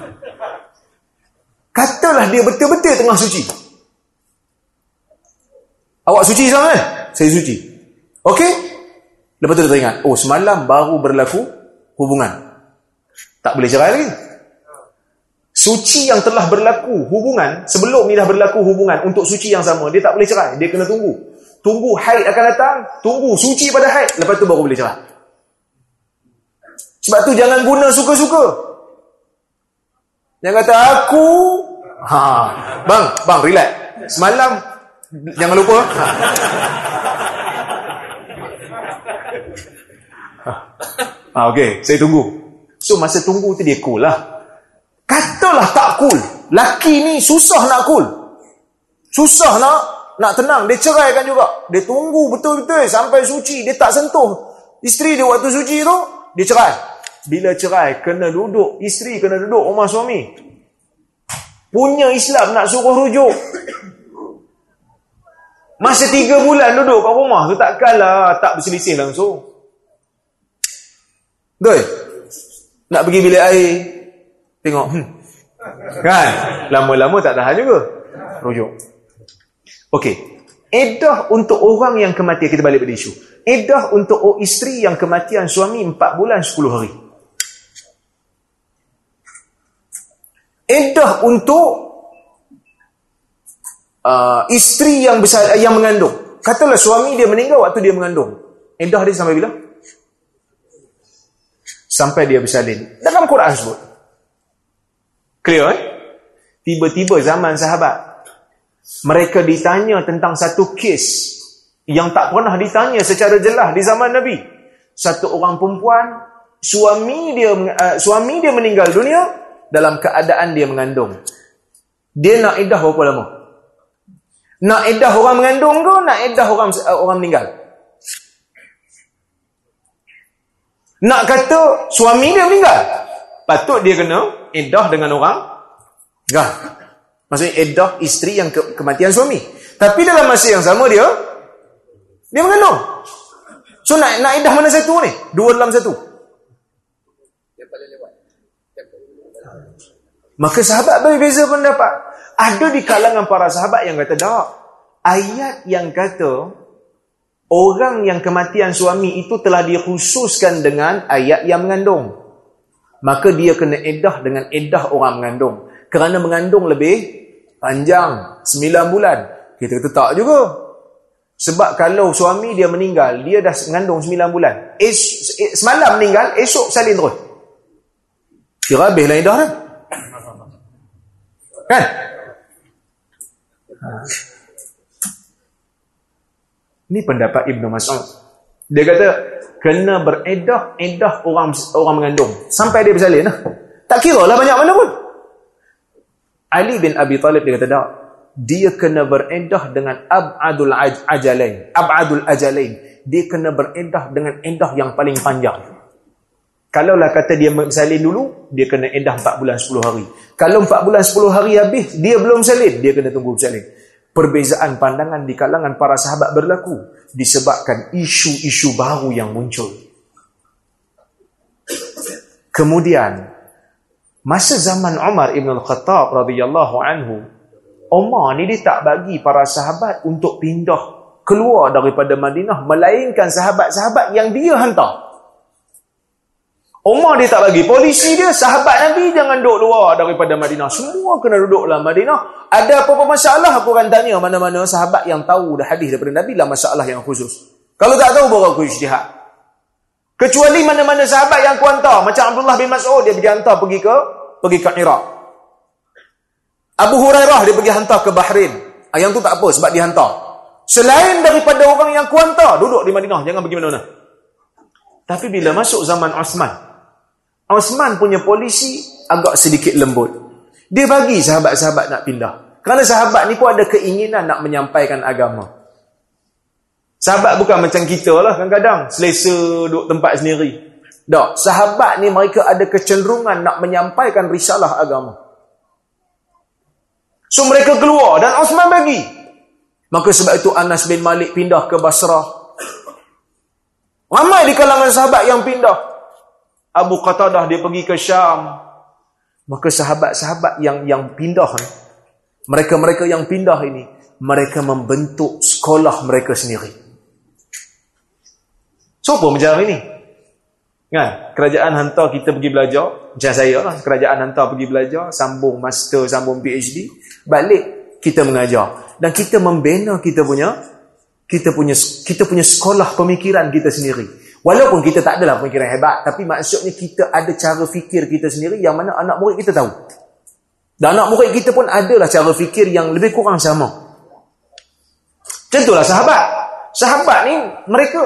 Katalah dia betul-betul tengah suci. Awak suci sekarang kan? Saya suci. Okey? Lepas tu dia teringat. Oh, semalam baru berlaku hubungan. Tak boleh cerai lagi. Suci yang telah berlaku hubungan, sebelum ni dah berlaku hubungan untuk suci yang sama, dia tak boleh cerai. Dia kena tunggu. Tunggu haid akan datang. Tunggu suci pada haid. Lepas tu baru boleh cerai. Sebab tu jangan guna suka-suka. Jangan kata aku. Ha. Bang, bang relax. Semalam jangan lupa. Ha. Ha, okay, saya tunggu. So, masa tunggu tu dia cool lah. Katalah tak cool. Laki ni susah nak cool. Susah nak nak tenang, dia ceraikan juga. Dia tunggu betul-betul sampai suci. Dia tak sentuh isteri dia waktu suci tu, dia cerai. Bila cerai, kena duduk. Isteri kena duduk rumah suami. Punya Islam nak suruh rujuk. Masa tiga bulan duduk kat rumah tu takkanlah tak berselisih langsung. Betul? Nak pergi bilik air, tengok. Hmm. Kan? Lama-lama tak tahan juga. Rujuk. Okey. Edah untuk orang yang kematian, kita balik pada isu. Edah untuk oh, isteri yang kematian suami 4 bulan 10 hari. Edah untuk uh, isteri yang besar yang mengandung. Katalah suami dia meninggal waktu dia mengandung. Edah dia sampai bila? Sampai dia bersalin. Dalam Quran sebut. Clear eh? Tiba-tiba zaman sahabat mereka ditanya tentang satu kes yang tak pernah ditanya secara jelas di zaman Nabi. Satu orang perempuan, suami dia uh, suami dia meninggal dunia dalam keadaan dia mengandung. Dia nak iddah berapa lama? Nak iddah orang mengandung ke nak iddah orang uh, orang meninggal? Nak kata suami dia meninggal. Patut dia kena iddah dengan orang Gah. Maksudnya edah isteri yang ke kematian suami. Tapi dalam masa yang sama dia, dia mengandung. So nak, nak edah mana satu ni? Dua dalam satu. Maka sahabat berbeza pendapat. Ada di kalangan para sahabat yang kata, tak. Ayat yang kata, orang yang kematian suami itu telah dikhususkan dengan ayat yang mengandung. Maka dia kena edah dengan edah orang mengandung. Kerana mengandung lebih panjang 9 bulan kita kata tak juga sebab kalau suami dia meninggal dia dah mengandung 9 bulan es, es, semalam meninggal esok salin terus kira habis lah dah kan ni pendapat Ibn Mas'ud dia kata kena beredah edah orang orang mengandung sampai dia bersalin lah. tak kira lah banyak mana pun Ali bin Abi Talib dia kata tak. Dia kena beredah dengan ab'adul ajalain. Ab'adul ajalain. Dia kena beredah dengan edah yang paling panjang. Kalau lah kata dia bersalin dulu, dia kena edah 4 bulan 10 hari. Kalau 4 bulan 10 hari habis, dia belum salin, dia kena tunggu bersalin. Perbezaan pandangan di kalangan para sahabat berlaku disebabkan isu-isu baru yang muncul. Kemudian, Masa zaman Umar Ibn Al-Khattab radhiyallahu anhu, Umar ni dia tak bagi para sahabat untuk pindah keluar daripada Madinah melainkan sahabat-sahabat yang dia hantar. Umar dia tak bagi. Polisi dia, sahabat Nabi jangan duduk luar daripada Madinah. Semua kena duduk dalam Madinah. Ada apa-apa masalah, aku akan tanya mana-mana sahabat yang tahu dah hadis daripada Nabi lah masalah yang khusus. Kalau tak tahu, baru aku ijtihad. Kecuali mana-mana sahabat yang aku hantar. Macam Abdullah bin Mas'ud, dia pergi hantar pergi ke pergi ke Iraq. Abu Hurairah, dia pergi hantar ke Bahrain. Ah, yang tu tak apa, sebab dia hantar. Selain daripada orang yang aku hantar, duduk di Madinah. Jangan pergi mana-mana. Tapi bila masuk zaman Osman, Osman punya polisi agak sedikit lembut. Dia bagi sahabat-sahabat nak pindah. Kerana sahabat ni pun ada keinginan nak menyampaikan agama. Sahabat bukan macam kita lah kadang-kadang. Selesa duduk tempat sendiri. Tak. Sahabat ni mereka ada kecenderungan nak menyampaikan risalah agama. So mereka keluar dan Osman bagi. Maka sebab itu Anas bin Malik pindah ke Basrah. Ramai di kalangan sahabat yang pindah. Abu Qatadah dia pergi ke Syam. Maka sahabat-sahabat yang yang pindah ni, mereka-mereka yang pindah ini, mereka membentuk sekolah mereka sendiri. Siapa macam ini? Kan? Kerajaan hantar kita pergi belajar, macam saya lah, kerajaan hantar pergi belajar, sambung master, sambung PhD, balik kita mengajar dan kita membina kita punya kita punya kita punya sekolah pemikiran kita sendiri. Walaupun kita tak adalah pemikiran hebat, tapi maksudnya kita ada cara fikir kita sendiri yang mana anak murid kita tahu. Dan anak murid kita pun adalah cara fikir yang lebih kurang sama. Contohlah sahabat. Sahabat ni mereka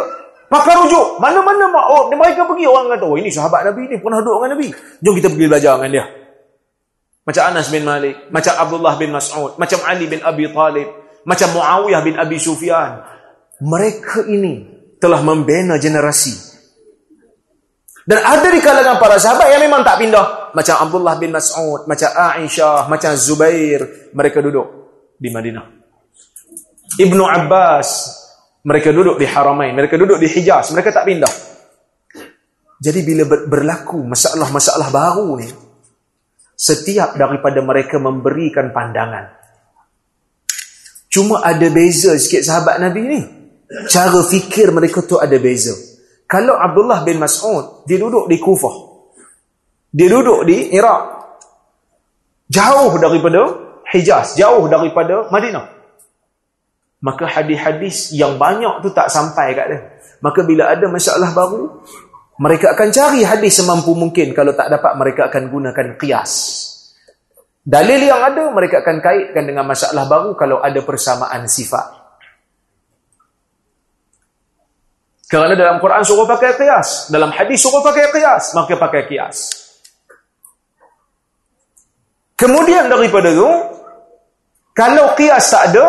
pakar rujuk. Mana-mana oh, mereka pergi orang kata, oh ini sahabat Nabi ni pernah duduk dengan Nabi. Jom kita pergi belajar dengan dia. Macam Anas bin Malik, macam Abdullah bin Mas'ud, macam Ali bin Abi Talib, macam Muawiyah bin Abi Sufyan. Mereka ini telah membina generasi. Dan ada di kalangan para sahabat yang memang tak pindah. Macam Abdullah bin Mas'ud, macam Aisyah, macam Zubair. Mereka duduk di Madinah. Ibnu Abbas, mereka duduk di Haramain. Mereka duduk di Hijaz. Mereka tak pindah. Jadi bila berlaku masalah-masalah baru ni, setiap daripada mereka memberikan pandangan. Cuma ada beza sikit sahabat Nabi ni. Cara fikir mereka tu ada beza. Kalau Abdullah bin Mas'ud, dia duduk di Kufah. Dia duduk di Iraq. Jauh daripada Hijaz. Jauh daripada Madinah. Maka hadis-hadis yang banyak tu tak sampai kat dia. Maka bila ada masalah baru, mereka akan cari hadis semampu mungkin. Kalau tak dapat, mereka akan gunakan qiyas. Dalil yang ada, mereka akan kaitkan dengan masalah baru kalau ada persamaan sifat. Kerana dalam Quran suruh pakai qiyas. Dalam hadis suruh pakai qiyas. Maka pakai qiyas. Kemudian daripada itu, kalau qiyas tak ada,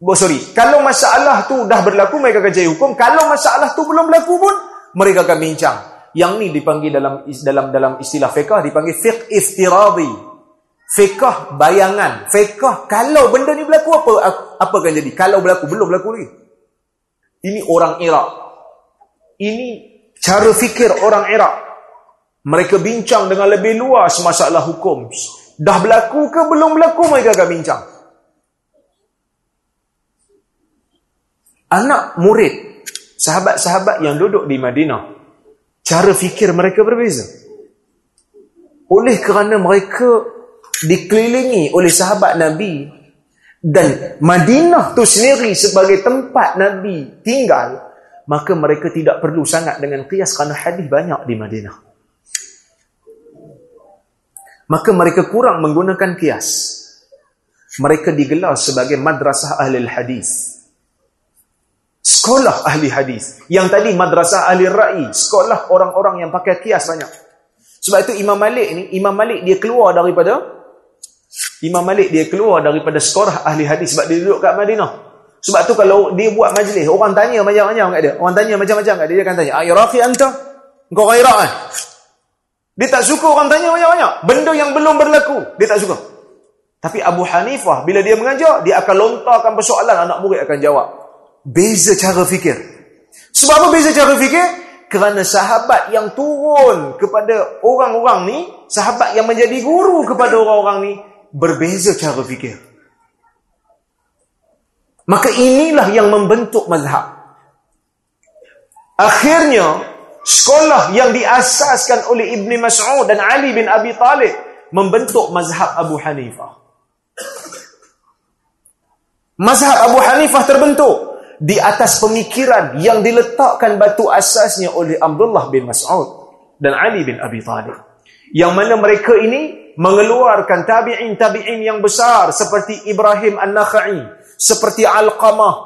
oh sorry, kalau masalah tu dah berlaku, mereka akan hukum. Kalau masalah tu belum berlaku pun, mereka akan bincang. Yang ni dipanggil dalam dalam dalam istilah fiqah, dipanggil fiqh iftiradi. Fiqah bayangan. Fiqah, kalau benda ni berlaku, apa apa akan jadi? Kalau berlaku, belum berlaku lagi. Ini orang Iraq. Ini cara fikir orang Iraq. Mereka bincang dengan lebih luas masalah hukum. Dah berlaku ke belum berlaku mereka akan bincang. Anak murid, sahabat-sahabat yang duduk di Madinah, cara fikir mereka berbeza. Oleh kerana mereka dikelilingi oleh sahabat Nabi dan Madinah tu sendiri sebagai tempat Nabi tinggal maka mereka tidak perlu sangat dengan kias kerana hadis banyak di Madinah. Maka mereka kurang menggunakan kias. Mereka digelar sebagai madrasah ahli hadis. Sekolah ahli hadis. Yang tadi madrasah ahli ra'i sekolah orang-orang yang pakai kias banyak. Sebab itu Imam Malik ni Imam Malik dia keluar daripada Imam Malik dia keluar daripada sekolah ahli hadis sebab dia duduk kat Madinah. Sebab tu kalau dia buat majlis, orang tanya macam-macam kat dia. Orang tanya macam-macam kat dia, dia akan tanya, "Ah, Iraqi anta?" Engkau orang Iraq kan? Dia tak suka orang tanya banyak-banyak. Benda yang belum berlaku, dia tak suka. Tapi Abu Hanifah, bila dia mengajar, dia akan lontarkan persoalan, anak murid akan jawab. Beza cara fikir. Sebab apa beza cara fikir? Kerana sahabat yang turun kepada orang-orang ni, sahabat yang menjadi guru kepada orang-orang ni, berbeza cara fikir. Maka inilah yang membentuk mazhab. Akhirnya, sekolah yang diasaskan oleh Ibn Mas'ud dan Ali bin Abi Talib membentuk mazhab Abu Hanifah. Mazhab Abu Hanifah terbentuk di atas pemikiran yang diletakkan batu asasnya oleh Abdullah bin Mas'ud dan Ali bin Abi Talib. Yang mana mereka ini mengeluarkan tabi'in-tabi'in yang besar seperti Ibrahim An-Nakhai, seperti Al-Qamah,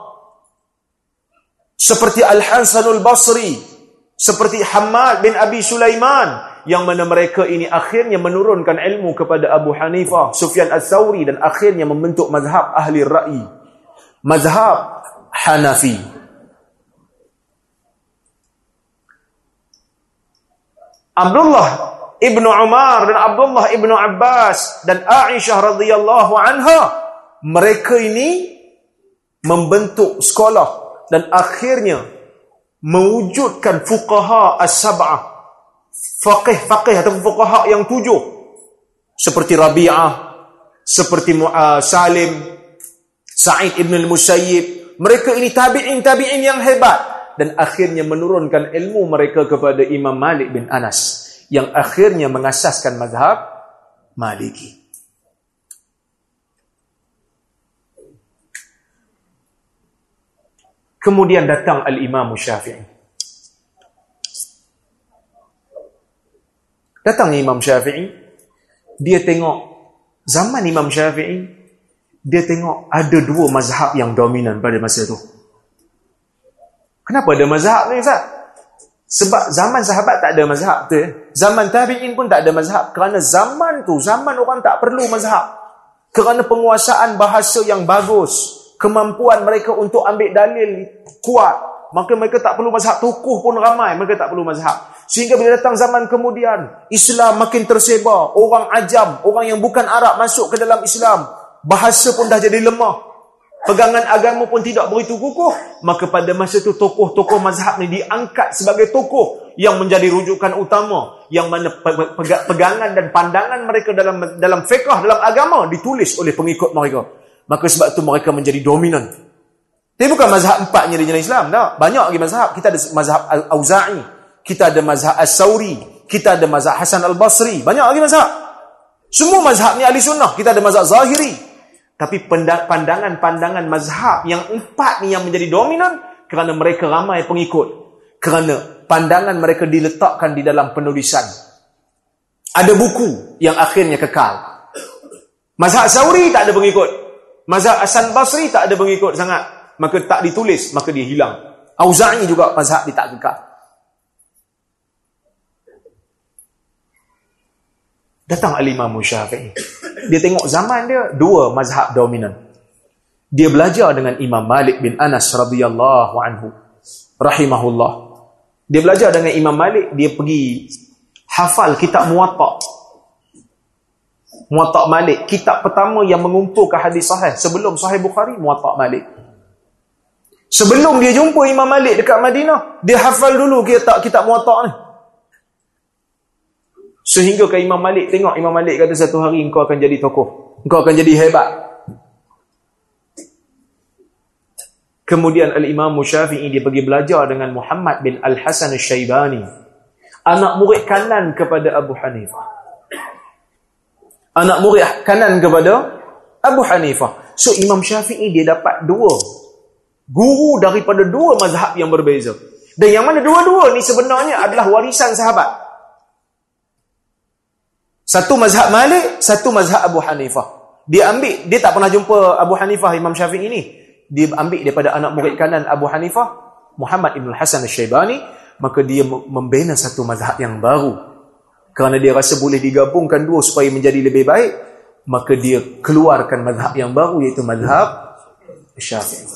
seperti Al-Hasanul Basri, seperti Hamad bin Abi Sulaiman, yang mana mereka ini akhirnya menurunkan ilmu kepada Abu Hanifah, Sufyan Al-Thawri dan akhirnya membentuk mazhab ahli ra'i. Mazhab Hanafi. Abdullah ibnu Umar dan Abdullah ibnu Abbas dan Aisyah radhiyallahu anha mereka ini membentuk sekolah dan akhirnya mewujudkan fuqaha as-sab'ah faqih-faqih atau fuqaha yang tujuh seperti Rabi'ah seperti uh, Salim Sa'id ibn al-Musayyib. Mereka ini tabi'in-tabi'in yang hebat dan akhirnya menurunkan ilmu mereka kepada Imam Malik bin Anas yang akhirnya mengasaskan mazhab Maliki Kemudian datang Al-Imam Syafi'i. Datang Imam Syafi'i, dia tengok zaman Imam Syafi'i, dia tengok ada dua mazhab yang dominan pada masa itu. Kenapa ada mazhab ni Ustaz? Sebab zaman sahabat tak ada mazhab tu. Zaman tabi'in pun tak ada mazhab. Kerana zaman tu, zaman orang tak perlu mazhab. Kerana penguasaan bahasa yang bagus kemampuan mereka untuk ambil dalil kuat maka mereka tak perlu mazhab tokoh pun ramai mereka tak perlu mazhab sehingga bila datang zaman kemudian Islam makin tersebar orang ajam orang yang bukan Arab masuk ke dalam Islam bahasa pun dah jadi lemah pegangan agama pun tidak begitu kukuh maka pada masa itu tokoh-tokoh mazhab ni diangkat sebagai tokoh yang menjadi rujukan utama yang mana pegangan dan pandangan mereka dalam dalam fiqh dalam agama ditulis oleh pengikut mereka Maka sebab itu mereka menjadi dominan. Tapi bukan mazhab empatnya di jalan Islam. Tak. Banyak lagi mazhab. Kita ada mazhab Al-Auza'i. Kita ada mazhab Al-Sawri. Kita ada mazhab Hasan Al-Basri. Banyak lagi mazhab. Semua mazhab ni ahli sunnah. Kita ada mazhab Zahiri. Tapi pandangan-pandangan mazhab yang empat ni yang menjadi dominan kerana mereka ramai pengikut. Kerana pandangan mereka diletakkan di dalam penulisan. Ada buku yang akhirnya kekal. Mazhab Sauri tak ada pengikut. Mazhab Hasan Basri tak ada pengikut sangat. Maka tak ditulis, maka dia hilang. Auza'i juga mazhab dia tak kekal. Datang Al-Imam Syafi'i. Dia tengok zaman dia, dua mazhab dominan. Dia belajar dengan Imam Malik bin Anas radhiyallahu anhu. Rahimahullah. Dia belajar dengan Imam Malik, dia pergi hafal kitab muwatta' Muwatta' Malik, kitab pertama yang mengumpulkan hadis sahih sebelum Sahih Bukhari, Muwatta' Malik. Sebelum dia jumpa Imam Malik dekat Madinah, dia hafal dulu kitab kitab Muwatta' ni. Sehingga ke Imam Malik tengok Imam Malik kata satu hari engkau akan jadi tokoh. Engkau akan jadi hebat. Kemudian Al-Imam Syafi'i dia pergi belajar dengan Muhammad bin Al-Hasan Al-Syaibani. Anak murid kanan kepada Abu Hanifah anak murid kanan kepada Abu Hanifah. So Imam Syafi'i dia dapat dua guru daripada dua mazhab yang berbeza. Dan yang mana dua-dua ni sebenarnya adalah warisan sahabat. Satu mazhab Malik, satu mazhab Abu Hanifah. Dia ambil, dia tak pernah jumpa Abu Hanifah Imam Syafi'i ni. Dia ambil daripada anak murid kanan Abu Hanifah, Muhammad Ibn Hasan Al-Syaibani, maka dia membina satu mazhab yang baru kerana dia rasa boleh digabungkan dua supaya menjadi lebih baik maka dia keluarkan mazhab yang baru iaitu mazhab Syafi'i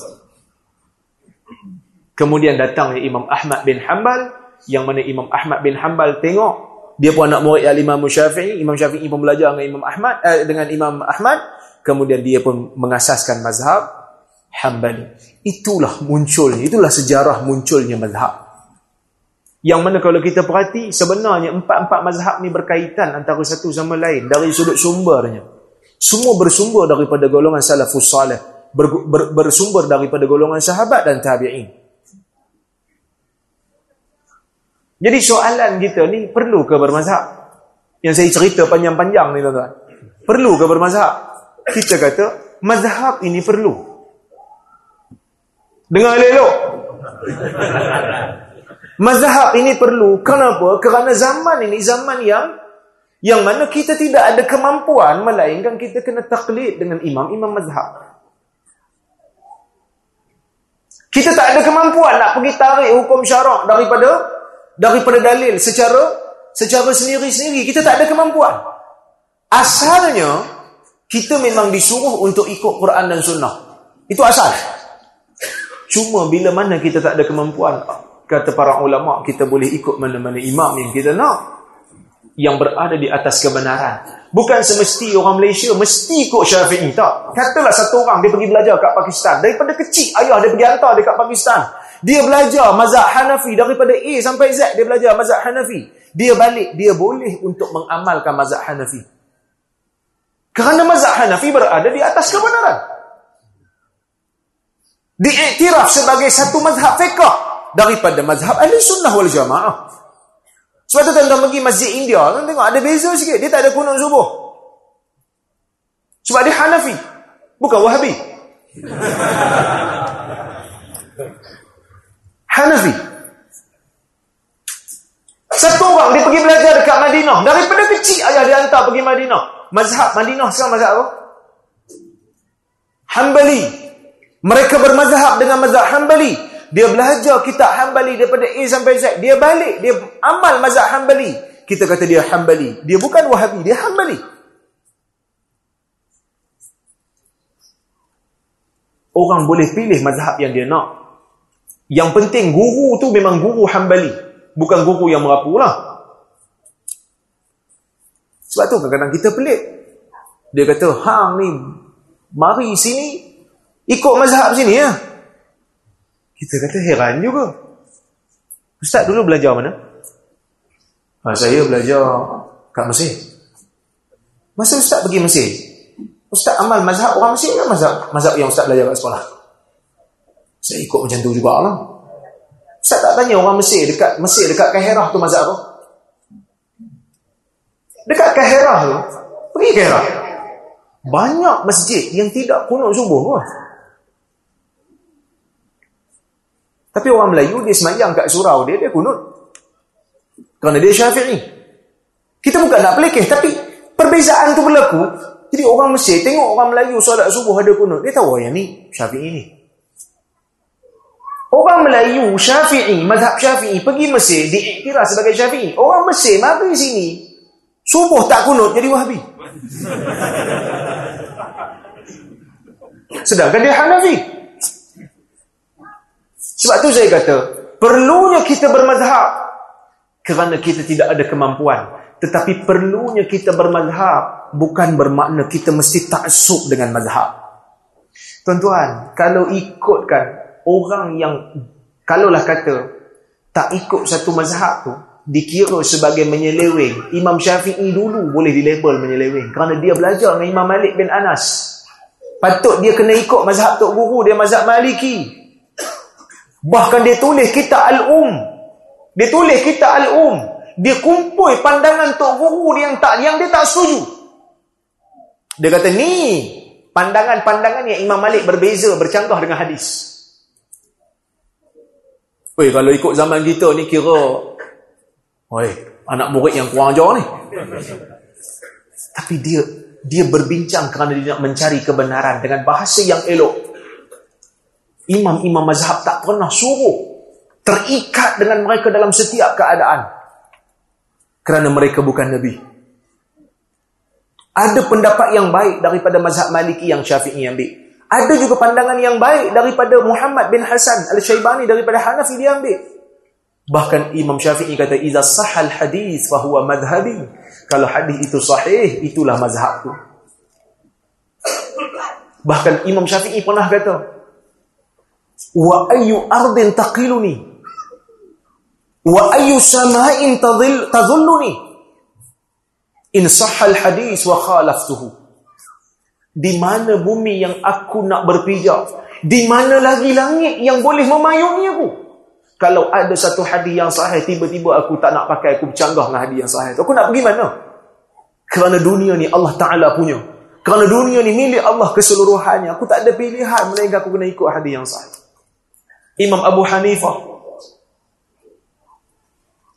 kemudian datang Imam Ahmad bin Hanbal yang mana Imam Ahmad bin Hanbal tengok dia pun anak murid Imam Syafi'i Imam Syafi'i pun belajar dengan Imam Ahmad eh, dengan Imam Ahmad kemudian dia pun mengasaskan mazhab Hanbali itulah munculnya itulah sejarah munculnya mazhab yang mana kalau kita perhati, sebenarnya empat-empat mazhab ni berkaitan antara satu sama lain dari sudut sumbernya. Semua bersumber daripada golongan salafus salih. ber, ber, bersumber daripada golongan sahabat dan tabi'in. Jadi soalan kita ni perlu ke bermazhab? Yang saya cerita panjang-panjang ni tuan-tuan. Perlu ke bermazhab? Kita kata mazhab ini perlu. Dengar elok. Mazhab ini perlu. Kenapa? Kerana zaman ini zaman yang yang mana kita tidak ada kemampuan melainkan kita kena taklid dengan imam-imam mazhab. Kita tak ada kemampuan nak pergi tarik hukum syarak daripada daripada dalil secara secara sendiri-sendiri. Kita tak ada kemampuan. Asalnya kita memang disuruh untuk ikut Quran dan sunnah. Itu asal. Cuma bila mana kita tak ada kemampuan, kata para ulama, kita boleh ikut mana-mana imam yang kita nak yang berada di atas kebenaran. Bukan semesti orang Malaysia mesti ikut Syafi'i. Tak. Katalah satu orang dia pergi belajar kat Pakistan. Daripada kecil ayah dia pergi hantar dekat Pakistan. Dia belajar mazhab Hanafi. Daripada A sampai Z dia belajar mazhab Hanafi. Dia balik, dia boleh untuk mengamalkan mazhab Hanafi. Kerana mazhab Hanafi berada di atas kebenaran. Diiktiraf sebagai satu mazhab fiqah daripada mazhab ahli sunnah wal jamaah. Sebab tu tuan-tuan pergi masjid India, tuan tengok ada beza sikit. Dia tak ada kunut subuh. Sebab dia Hanafi. Bukan Wahabi. [LAUGHS] Hanafi. Satu orang dia pergi belajar dekat Madinah. Daripada kecil ayah dia hantar pergi Madinah. Mazhab Madinah sekarang mazhab apa? Hanbali. Mereka bermazhab dengan mazhab Hanbali dia belajar kitab Hambali daripada A sampai Z. Dia balik, dia amal mazhab Hambali. Kita kata dia Hambali. Dia bukan Wahabi, dia Hambali. Orang boleh pilih mazhab yang dia nak. Yang penting guru tu memang guru Hambali. Bukan guru yang merapu lah. Sebab tu kadang-kadang kita pelik. Dia kata, hang ni, mari sini, ikut mazhab sini ya. Kita kata heran juga. Ustaz dulu belajar mana? Ha, saya belajar kat Mesir. Masa Ustaz pergi Mesir, Ustaz amal mazhab orang Mesir ke mazhab, mazhab yang Ustaz belajar kat sekolah? Saya ikut macam tu juga lah. Ustaz tak tanya orang Mesir dekat Mesir dekat Kahirah tu mazhab apa? Dekat Kahirah tu, pergi Kahirah. Banyak masjid yang tidak kunut subuh pun. Tapi orang Melayu dia semayang kat surau dia, dia kunut. Kerana dia syafi'i. Kita bukan nak pelikih, tapi perbezaan tu berlaku. Jadi orang Mesir tengok orang Melayu solat subuh ada kunut. Dia tahu oh, yang ni syafi'i ni. Orang Melayu syafi'i, mazhab syafi'i pergi Mesir diiktiraf sebagai syafi'i. Orang Mesir mari sini. Subuh tak kunut jadi wahabi. [LAUGHS] Sedangkan dia Hanafi. Sebab tu saya kata, perlunya kita bermazhab kerana kita tidak ada kemampuan. Tetapi perlunya kita bermazhab bukan bermakna kita mesti taksub dengan mazhab. Tuan-tuan, kalau ikutkan orang yang kalaulah kata tak ikut satu mazhab tu dikira sebagai menyeleweng. Imam Syafi'i dulu boleh dilabel menyeleweng kerana dia belajar dengan Imam Malik bin Anas. Patut dia kena ikut mazhab tok guru dia mazhab Maliki. Bahkan dia tulis kita Al-Um. Dia tulis kita Al-Um. Dia kumpul pandangan Tok Guru yang tak yang dia tak setuju. Dia kata ni pandangan-pandangan yang Imam Malik berbeza bercanggah dengan hadis. Oi kalau ikut zaman kita ni kira oi anak murid yang kurang ajar ni. Tapi dia dia berbincang kerana dia nak mencari kebenaran dengan bahasa yang elok. Imam-imam mazhab tak pernah suruh terikat dengan mereka dalam setiap keadaan. Kerana mereka bukan nabi. Ada pendapat yang baik daripada mazhab maliki yang syafi'i ambil ada juga pandangan yang baik daripada Muhammad bin Hasan al-Syaibani daripada Hanafi dia ambil. Bahkan Imam Syafi'i kata iza sahal hadis fahuwa madhabi kalau hadis itu sahih itulah mazhabku bahkan Imam Syafi'i pernah kata wa ayu ardin taqiluni? Wa ayu sama'in tadhulluni? In sahha al hadis wa khalaftuhu Di mana bumi yang aku nak berpijak? Di mana lagi langit yang boleh memayungi aku? Kalau ada satu hadis yang sahih, tiba-tiba aku tak nak pakai, aku bercanggah dengan hadis yang sahih. Aku nak pergi mana? Kerana dunia ni Allah Ta'ala punya. Kerana dunia ni milik Allah keseluruhannya. Aku tak ada pilihan melainkan aku kena ikut hadis yang sahih. Imam Abu Hanifah.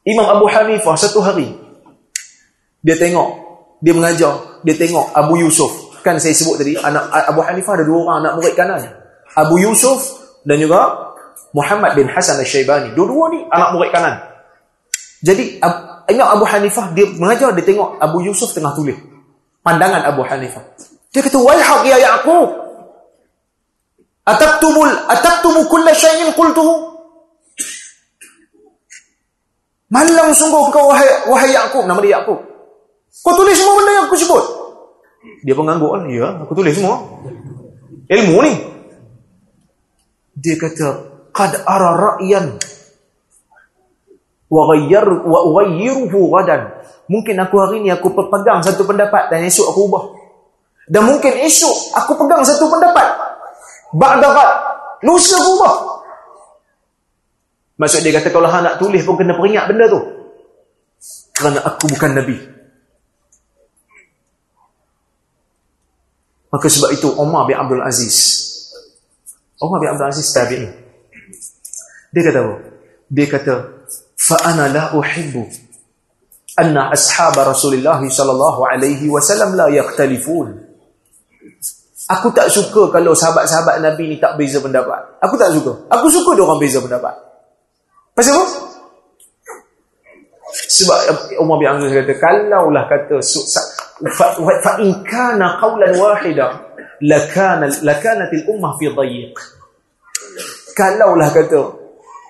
Imam Abu Hanifah satu hari. Dia tengok. Dia mengajar. Dia tengok Abu Yusuf. Kan saya sebut tadi. anak Abu Hanifah ada dua orang anak murid kanan. Abu Yusuf dan juga Muhammad bin Hasan al-Shaybani. Dua-dua ni anak murid kanan. Jadi ingat Abu Hanifah dia mengajar dia tengok Abu Yusuf tengah tulis. Pandangan Abu Hanifah. Dia kata, "Waihak ya Yaqub, Ataktubul ataktubu kulla syai'in qultuhu? Malang sungguh kau wahai wahai Yakub nama dia Yakub. Kau tulis semua benda yang aku sebut. Dia pun ngangguk kan? Ya, aku tulis semua. Ilmu ni. Dia kata, "Qad ara ra'yan wa ghayyar wa ughayyiruhu ghadan." Mungkin aku hari ni aku pegang satu pendapat dan esok aku ubah. Dan mungkin esok aku pegang satu pendapat Ba'dahat. Lusa berubah. Maksud dia kata kalau nak tulis pun kena peringat benda tu. Kerana aku bukan Nabi. Maka sebab itu Omar bin Abdul Aziz Omar bin Abdul Aziz tabi'in Dia kata apa? Dia kata "Fa'ana la uhibbu anna ashab Rasulullah sallallahu alaihi wasallam la وَسَلَمْ Aku tak suka kalau sahabat-sahabat Nabi ni tak beza pendapat. Aku tak suka. Aku suka dia orang beza pendapat. Pasal apa? Sebab Umar bin Abdul Aziz kata, kalaulah kata fa in kana qawlan wahida lakana lakanatil ummah fi dhayiq. Kalaulah kata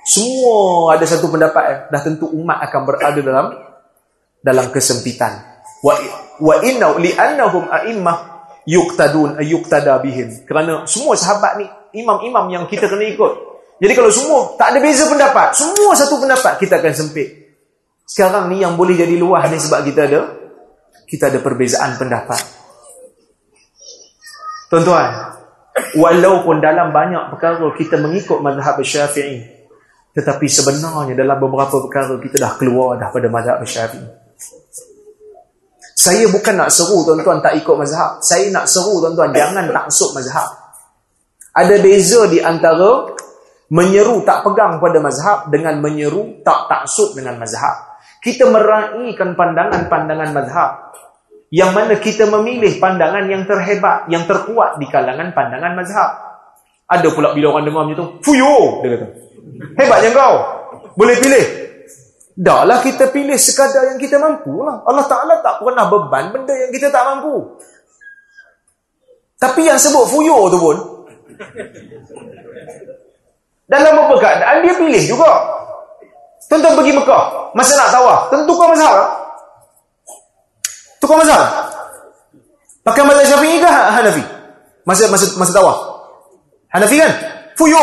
semua ada satu pendapat eh, dah tentu umat akan berada dalam dalam kesempitan. Wa wa inna li annahum a'immah yuqtadun yuqtada bihim kerana semua sahabat ni imam-imam yang kita kena ikut jadi kalau semua tak ada beza pendapat semua satu pendapat kita akan sempit sekarang ni yang boleh jadi luah ni sebab kita ada kita ada perbezaan pendapat tuan-tuan walaupun dalam banyak perkara kita mengikut mazhab syafi'i tetapi sebenarnya dalam beberapa perkara kita dah keluar dah pada mazhab syafi'i saya bukan nak seru tuan-tuan tak ikut mazhab. Saya nak seru tuan-tuan jangan taksub mazhab. Ada beza di antara menyeru tak pegang pada mazhab dengan menyeru tak taksub dengan mazhab. Kita meraihkan pandangan-pandangan mazhab. Yang mana kita memilih pandangan yang terhebat, yang terkuat di kalangan pandangan mazhab. Ada pula bila orang dengar macam tu, fuyo, dia kata. Hebatnya kau. Boleh pilih. Dahlah kita pilih sekadar yang kita mampu lah. Allah Ta'ala tak pernah beban benda yang kita tak mampu. Tapi yang sebut fuyo tu pun, dalam beberapa keadaan dia pilih juga. Tuan-tuan pergi Mekah, masa nak tawaf, tentu kau mazhab lah. Tukar mazhab. Pakai mazhab syafi'i ke Hanafi? Masa, masa, masa tawaf. Hanafi kan? Fuyo.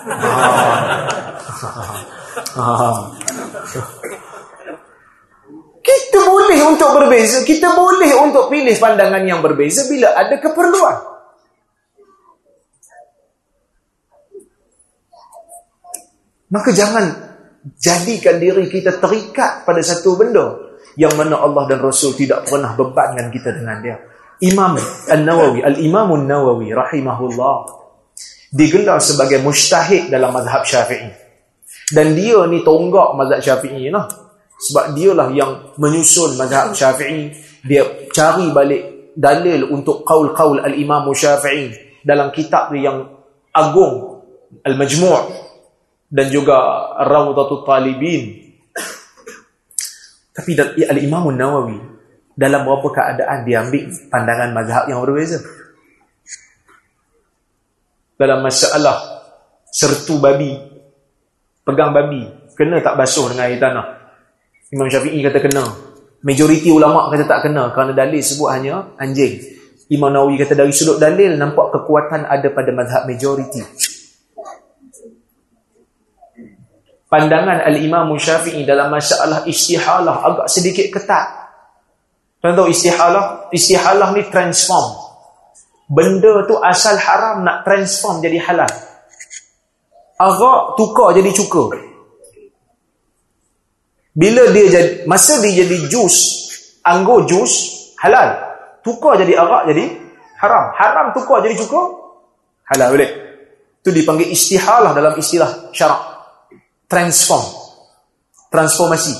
[LAUGHS] Kita boleh untuk berbeza, kita boleh untuk pilih pandangan yang berbeza bila ada keperluan. Maka jangan jadikan diri kita terikat pada satu benda yang mana Allah dan Rasul tidak pernah bebankan kita dengan dia. Imam An-Nawawi, Al-Imam An-Nawawi rahimahullah digelar sebagai mujtahid dalam mazhab Syafi'i. Dan dia ni tonggak mazhab syafi'i lah. Sebab dialah yang menyusun mazhab syafi'i. Dia cari balik dalil untuk qaul-qaul al-imam syafi'i. Dalam kitab dia yang agung. Al-Majmu' dan juga Rawdatul Talibin. Tapi al-imam nawawi dalam beberapa keadaan dia ambil pandangan mazhab yang berbeza. Dalam masalah sertu babi pegang babi kena tak basuh dengan air tanah. Imam Syafi'i kata kena. Majoriti ulama kata tak kena kerana dalil sebut hanya anjing. Imam Nawawi kata dari sudut dalil nampak kekuatan ada pada mazhab majoriti pandangan al-Imam Syafi'i dalam masalah istihalah agak sedikit ketat tuan tahu istihalah istihalah ni transform benda tu asal haram nak transform jadi halal. Arak tukar jadi cuka. Bila dia jadi masa dia jadi jus, anggur jus halal. Tukar jadi arak jadi haram. Haram tukar jadi cuka halal boleh. Itu dipanggil istihalah dalam istilah syarak. Transform. Transformasi.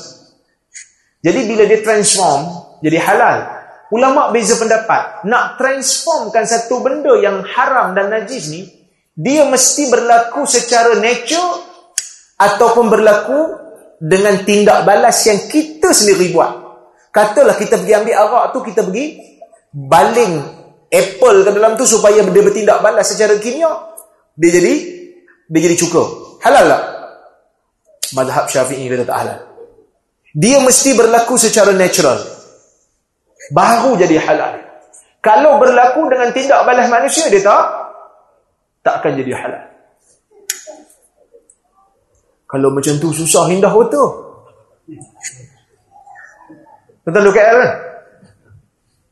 Jadi bila dia transform jadi halal, Ulama beza pendapat. Nak transformkan satu benda yang haram dan najis ni, dia mesti berlaku secara nature ataupun berlaku dengan tindak balas yang kita sendiri buat. Katalah kita pergi ambil arak tu, kita pergi baling apple ke dalam tu supaya dia bertindak balas secara kimia. Dia jadi dia jadi cukup. Halal tak? Madhab syafi'i kata tak halal. Dia mesti berlaku secara natural baru jadi halal. Kalau berlaku dengan tindak balas manusia dia tak tak akan jadi halal. Kalau macam tu susah indah betul. Tu KL kan?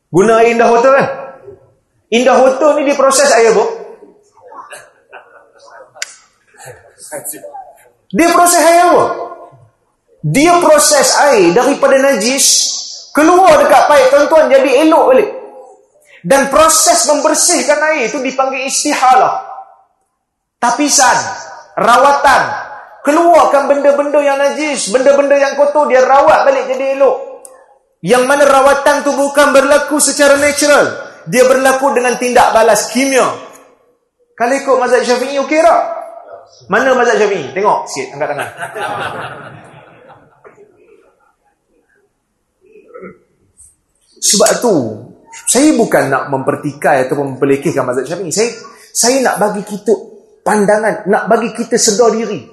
Guna air indah betul kan? Indah betul ni diproses air apa? Dia proses air apa? Dia proses air daripada najis keluar dekat paip tuan-tuan jadi elok balik. Dan proses membersihkan air itu dipanggil istihalah. Tapisan rawatan. Keluarkan benda-benda yang najis benda-benda yang kotor dia rawat balik jadi elok. Yang mana rawatan tu bukan berlaku secara natural. Dia berlaku dengan tindak balas kimia. Kalau ikut mazhab syafi'i okey tak? Mana mazhab syafi'i? tengok sikit angkat tangan Sebab tu saya bukan nak mempertikai atau memperlekehkan mazhab Syafi'i. Saya saya nak bagi kita pandangan, nak bagi kita sedar diri.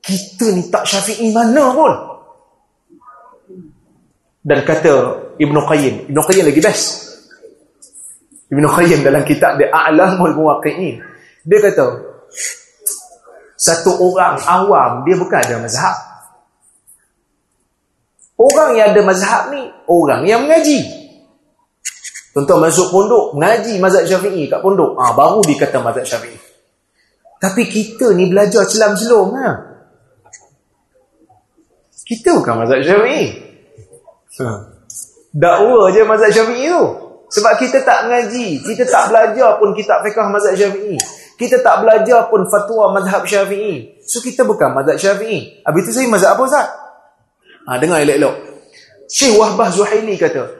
Kita ni tak Syafi'i mana pun. Dan kata Ibn Qayyim, Ibn Qayyim lagi best. Ibn Qayyim dalam kitab dia A'lamul Muwaqqi'in. Dia kata satu orang awam dia bukan ada mazhab. Orang yang ada mazhab ni orang yang mengaji. Tuan-tuan masuk pondok, mengaji mazhab syafi'i kat pondok. Ah ha, baru dikata mazhab syafi'i. Tapi kita ni belajar celam-celom. Ha? Kita bukan mazhab syafi'i. Ha. Dakwa je mazhab syafi'i tu. Sebab kita tak mengaji. Kita tak belajar pun kitab fiqah mazhab syafi'i. Kita tak belajar pun fatwa mazhab syafi'i. So kita bukan mazhab syafi'i. Habis tu saya mazhab apa Ustaz? Ha, dengar elok-elok. Syekh Wahbah Zuhaili kata,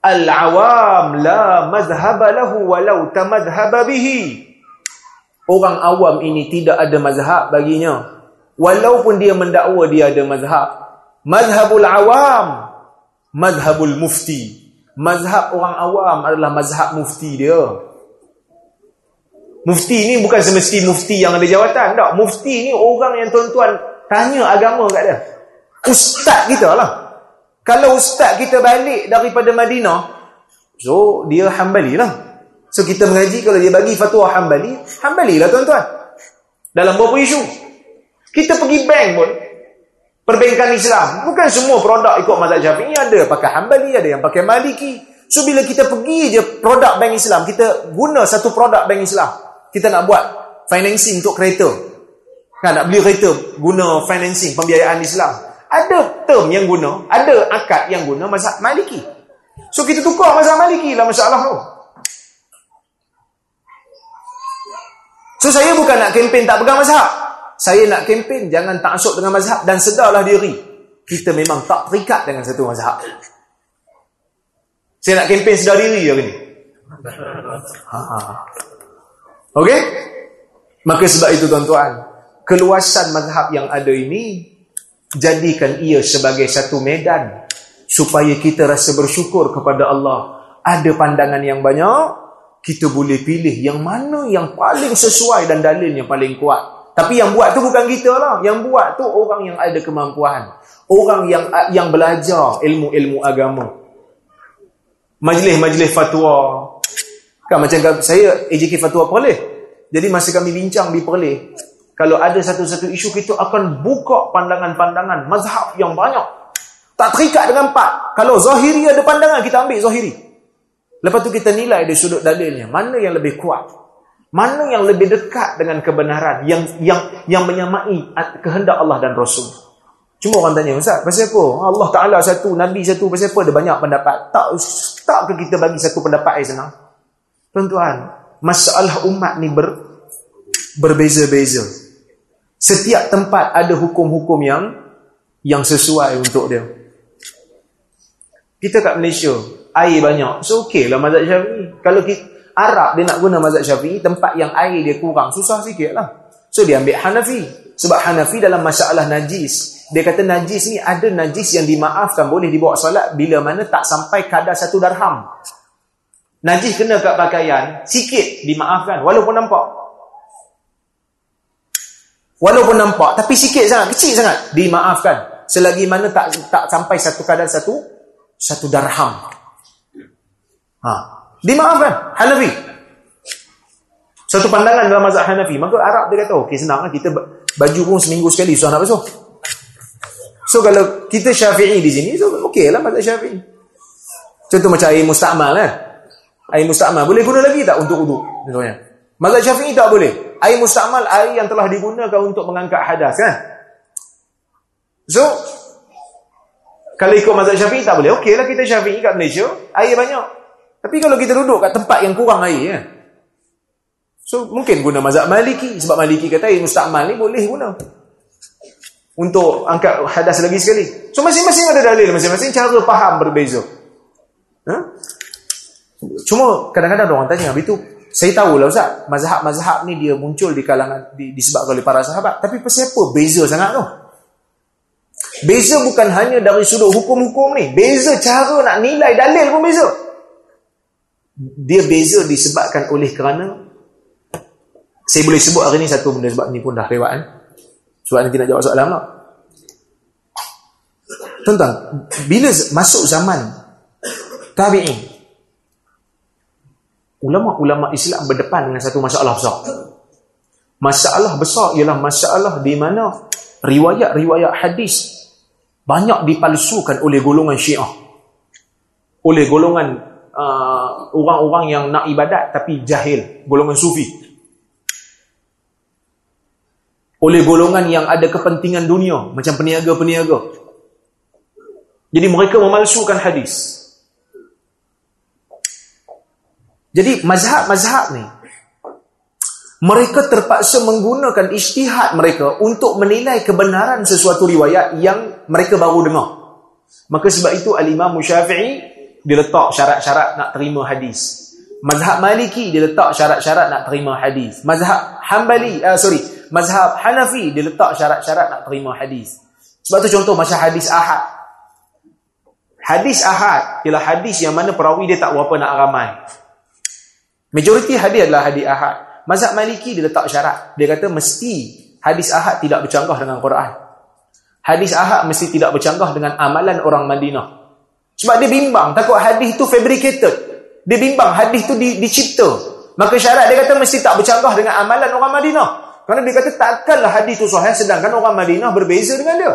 Al-awam la mazhaba lahu walau tamadhhaba bihi. Orang awam ini tidak ada mazhab baginya. Walaupun dia mendakwa dia ada mazhab. Mazhabul awam. Mazhabul mufti. Mazhab orang awam adalah mazhab mufti dia. Mufti ni bukan semesti mufti yang ada jawatan. Tak. Mufti ni orang yang tuan-tuan tanya agama kat dia. Ustaz kita lah. Kalau ustaz kita balik daripada Madinah, so dia hambali lah. So kita mengaji kalau dia bagi fatwa hambali, hambali lah tuan-tuan. Dalam beberapa isu. Kita pergi bank pun, perbankan Islam. Bukan semua produk ikut mazhab syafi'i. Ada pakai hambali, ada yang pakai maliki. So bila kita pergi je produk bank Islam, kita guna satu produk bank Islam. Kita nak buat financing untuk kereta. Kan nak beli kereta, guna financing, pembiayaan Islam. Ada term yang guna, ada akad yang guna mazhab Maliki. So kita tukar mazhab Maliki lah masalah tu. So saya bukan nak kempen tak pegang mazhab. Saya nak kempen jangan tak dengan mazhab dan sedarlah diri. Kita memang tak terikat dengan satu mazhab. Saya nak kempen sedar diri hari ni. Ha. Okey? Maka sebab itu tuan-tuan, keluasan mazhab yang ada ini jadikan ia sebagai satu medan supaya kita rasa bersyukur kepada Allah. Ada pandangan yang banyak kita boleh pilih yang mana yang paling sesuai dan dalil yang paling kuat. Tapi yang buat tu bukan kita lah. Yang buat tu orang yang ada kemampuan. Orang yang yang belajar ilmu-ilmu agama. Majlis-majlis fatwa kan macam saya AJK fatwa Perleh jadi masa kami bincang di Perleh kalau ada satu-satu isu kita akan buka pandangan-pandangan mazhab yang banyak tak terikat dengan empat kalau zahiri ada pandangan kita ambil zahiri Lepas tu kita nilai dari sudut dalilnya. Mana yang lebih kuat? Mana yang lebih dekat dengan kebenaran yang yang yang menyamai kehendak Allah dan Rasul? Cuma orang tanya, Ustaz, pasal apa? Allah Ta'ala satu, Nabi satu, pasal apa ada banyak pendapat? Tak, tak ke kita bagi satu pendapat yang senang? Tuan-tuan, masalah umat ni ber, berbeza-beza. Setiap tempat ada hukum-hukum yang yang sesuai untuk dia. Kita kat Malaysia, air banyak. So, okey lah mazhab syafi'i. Kalau kita, Arab dia nak guna mazhab syafi'i, tempat yang air dia kurang, susah sikit lah. So, dia ambil Hanafi. Sebab Hanafi dalam masalah najis, dia kata najis ni ada najis yang dimaafkan, boleh dibawa solat bila mana tak sampai kadar satu darham. Najis kena kat pakaian, sikit dimaafkan, walaupun nampak. Walaupun nampak, tapi sikit sangat, kecil sangat, dimaafkan. Selagi mana tak tak sampai satu kadar satu, satu darham. Ha. Dimaafkan Hanafi. Satu pandangan dalam mazhab Hanafi. Maka Arab dia kata, okey senang lah. Kita baju pun seminggu sekali susah nak basuh. So kalau kita Syafi'i di sini, so okey lah mazhab Syafi'i. Contoh macam air musta'mal kan. Air musta'mal boleh guna lagi tak untuk uduk? Contohnya. Mazhab Syafi'i tak boleh. Air musta'mal air yang telah digunakan untuk mengangkat hadas kan. So kalau ikut mazhab Syafi'i tak boleh. Okey lah kita Syafi'i kat Malaysia, air banyak. Tapi kalau kita duduk kat tempat yang kurang air ya. So mungkin guna mazhab Maliki sebab Maliki kata air musta'mal ni boleh guna. Untuk angkat hadas lagi sekali. So masing-masing ada dalil, masing-masing cara faham berbeza. Ha? Cuma kadang-kadang orang tanya, habis tu saya tahulah Ustaz, mazhab-mazhab ni dia muncul di kalangan di, disebabkan oleh para sahabat, tapi pasal apa beza sangat tu? Beza bukan hanya dari sudut hukum-hukum ni, beza cara nak nilai dalil pun beza. Dia beza disebabkan oleh kerana saya boleh sebut hari ni satu benda sebab ni pun dah lewat kan sebab nanti nak jawab soalan tak tuan-tuan bila masuk zaman tabi'in ulama-ulama Islam berdepan dengan satu masalah besar masalah besar ialah masalah di mana riwayat-riwayat hadis banyak dipalsukan oleh golongan syiah oleh golongan uh, orang-orang yang nak ibadat tapi jahil, golongan sufi. Oleh golongan yang ada kepentingan dunia, macam peniaga-peniaga. Jadi mereka memalsukan hadis. Jadi mazhab-mazhab ni, mereka terpaksa menggunakan istihad mereka untuk menilai kebenaran sesuatu riwayat yang mereka baru dengar. Maka sebab itu Al-Imam Syafi'i dia letak syarat-syarat nak terima hadis. Mazhab Maliki dia letak syarat-syarat nak terima hadis. Mazhab Hanbali, uh, sorry, mazhab Hanafi dia letak syarat-syarat nak terima hadis. Sebab tu contoh macam hadis Ahad. Hadis Ahad ialah hadis yang mana perawi dia tak berapa nak ramai. Majoriti hadis adalah hadis Ahad. Mazhab Maliki dia letak syarat. Dia kata mesti hadis Ahad tidak bercanggah dengan Quran. Hadis Ahad mesti tidak bercanggah dengan amalan orang Madinah. Sebab dia bimbang takut hadis tu fabricated. Dia bimbang hadis tu di, dicipta. Maka syarat dia kata mesti tak bercanggah dengan amalan orang Madinah. Kerana dia kata takkanlah hadis tu sahih sedangkan orang Madinah berbeza dengan dia.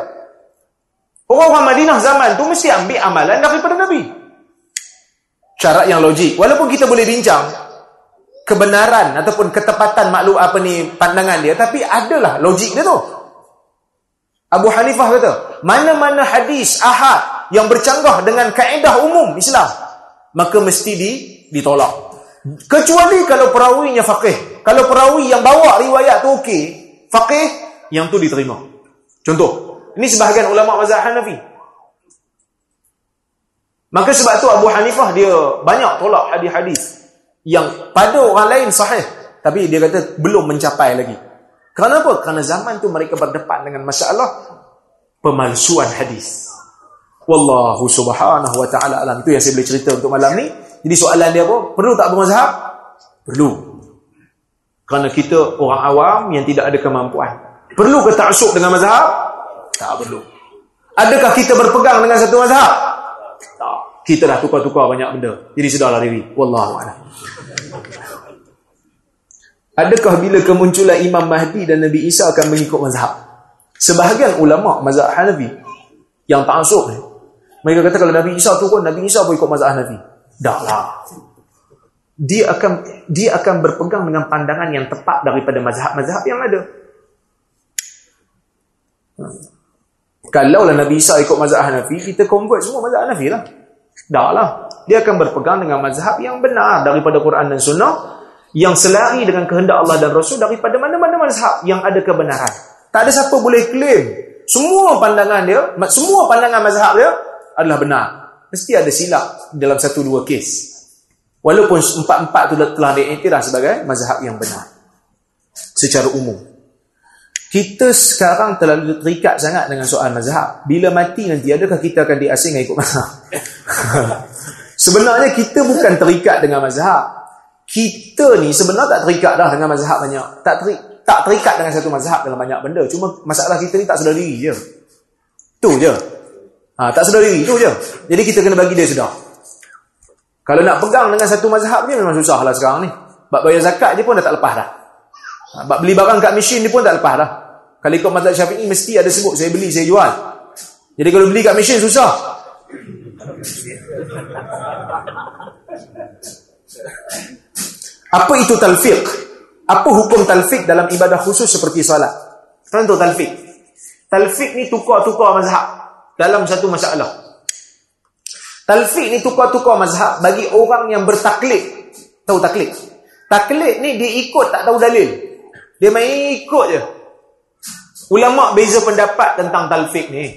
Orang-orang Madinah zaman tu mesti ambil amalan daripada Nabi. Syarat yang logik. Walaupun kita boleh bincang kebenaran ataupun ketepatan maklum apa ni pandangan dia tapi adalah logik dia tu. Abu Hanifah kata, mana-mana hadis ahad yang bercanggah dengan kaedah umum Islam maka mesti di, ditolak. Kecuali kalau perawinya faqih. Kalau perawi yang bawa riwayat tu okey faqih yang tu diterima. Contoh ini sebahagian ulama mazhab Hanafi. Maka sebab tu Abu Hanifah dia banyak tolak hadis-hadis yang pada orang lain sahih tapi dia kata belum mencapai lagi kenapa? kerana zaman tu mereka berdepan dengan masalah pemalsuan hadis Wallahu subhanahu wa ta'ala alam. Itu yang saya boleh cerita untuk malam ni. Jadi soalan dia apa? Perlu tak bermazhab? Perlu. Kerana kita orang awam yang tidak ada kemampuan. Perlu ke ta'asuk dengan mazhab? Tak perlu. Adakah kita berpegang dengan satu mazhab? Tak. Kita dah tukar-tukar banyak benda. Jadi sudahlah diri. Wallahu a'lam. Adakah bila kemunculan Imam Mahdi dan Nabi Isa akan mengikut mazhab? Sebahagian ulama mazhab Hanafi yang ta'asuk ni mereka kata kalau Nabi Isa turun, Nabi Isa pun ikut mazhab Hanafi. Tak lah. dia akan dia akan berpegang dengan pandangan yang tepat daripada mazhab-mazhab yang ada. Kalau lah Nabi Isa ikut mazhab Hanafi, kita convert semua mazhab Hanafi lah. Dah lah. Dia akan berpegang dengan mazhab yang benar daripada Quran dan Sunnah yang selari dengan kehendak Allah dan Rasul daripada mana-mana mazhab yang ada kebenaran. Tak ada siapa boleh claim semua pandangan dia, semua pandangan mazhab dia adalah benar. Mesti ada silap dalam satu dua kes. Walaupun empat-empat tu telah diiktiraf sebagai mazhab yang benar. Secara umum. Kita sekarang terlalu terikat sangat dengan soal mazhab. Bila mati nanti, adakah kita akan diasing ikut mazhab? [LAUGHS] Sebenarnya kita bukan terikat dengan mazhab. Kita ni sebenarnya tak terikat dah dengan mazhab banyak. Tak terikat tak terikat dengan satu mazhab dalam banyak benda. Cuma masalah kita ni tak sedar diri je. Tu je. Ha, tak sedar diri, tu je. Jadi kita kena bagi dia sedar. Kalau nak pegang dengan satu mazhab ni memang susah lah sekarang ni. Bak bayar zakat je pun dah tak lepas dah. Ha, bak beli barang kat mesin ni pun tak lepas dah. Kalau ikut mazhab syafi'i mesti ada sebut saya beli, saya jual. Jadi kalau beli kat mesin susah. Apa itu talfiq? Apa hukum talfik dalam ibadah khusus seperti salat? Contoh talfik. Talfik ni tukar-tukar mazhab dalam satu masalah. Talfik ni tukar-tukar mazhab bagi orang yang bertaklid. Tahu taklid? Taklid ni dia ikut tak tahu dalil. Dia main ikut je. Ulama beza pendapat tentang talfik ni.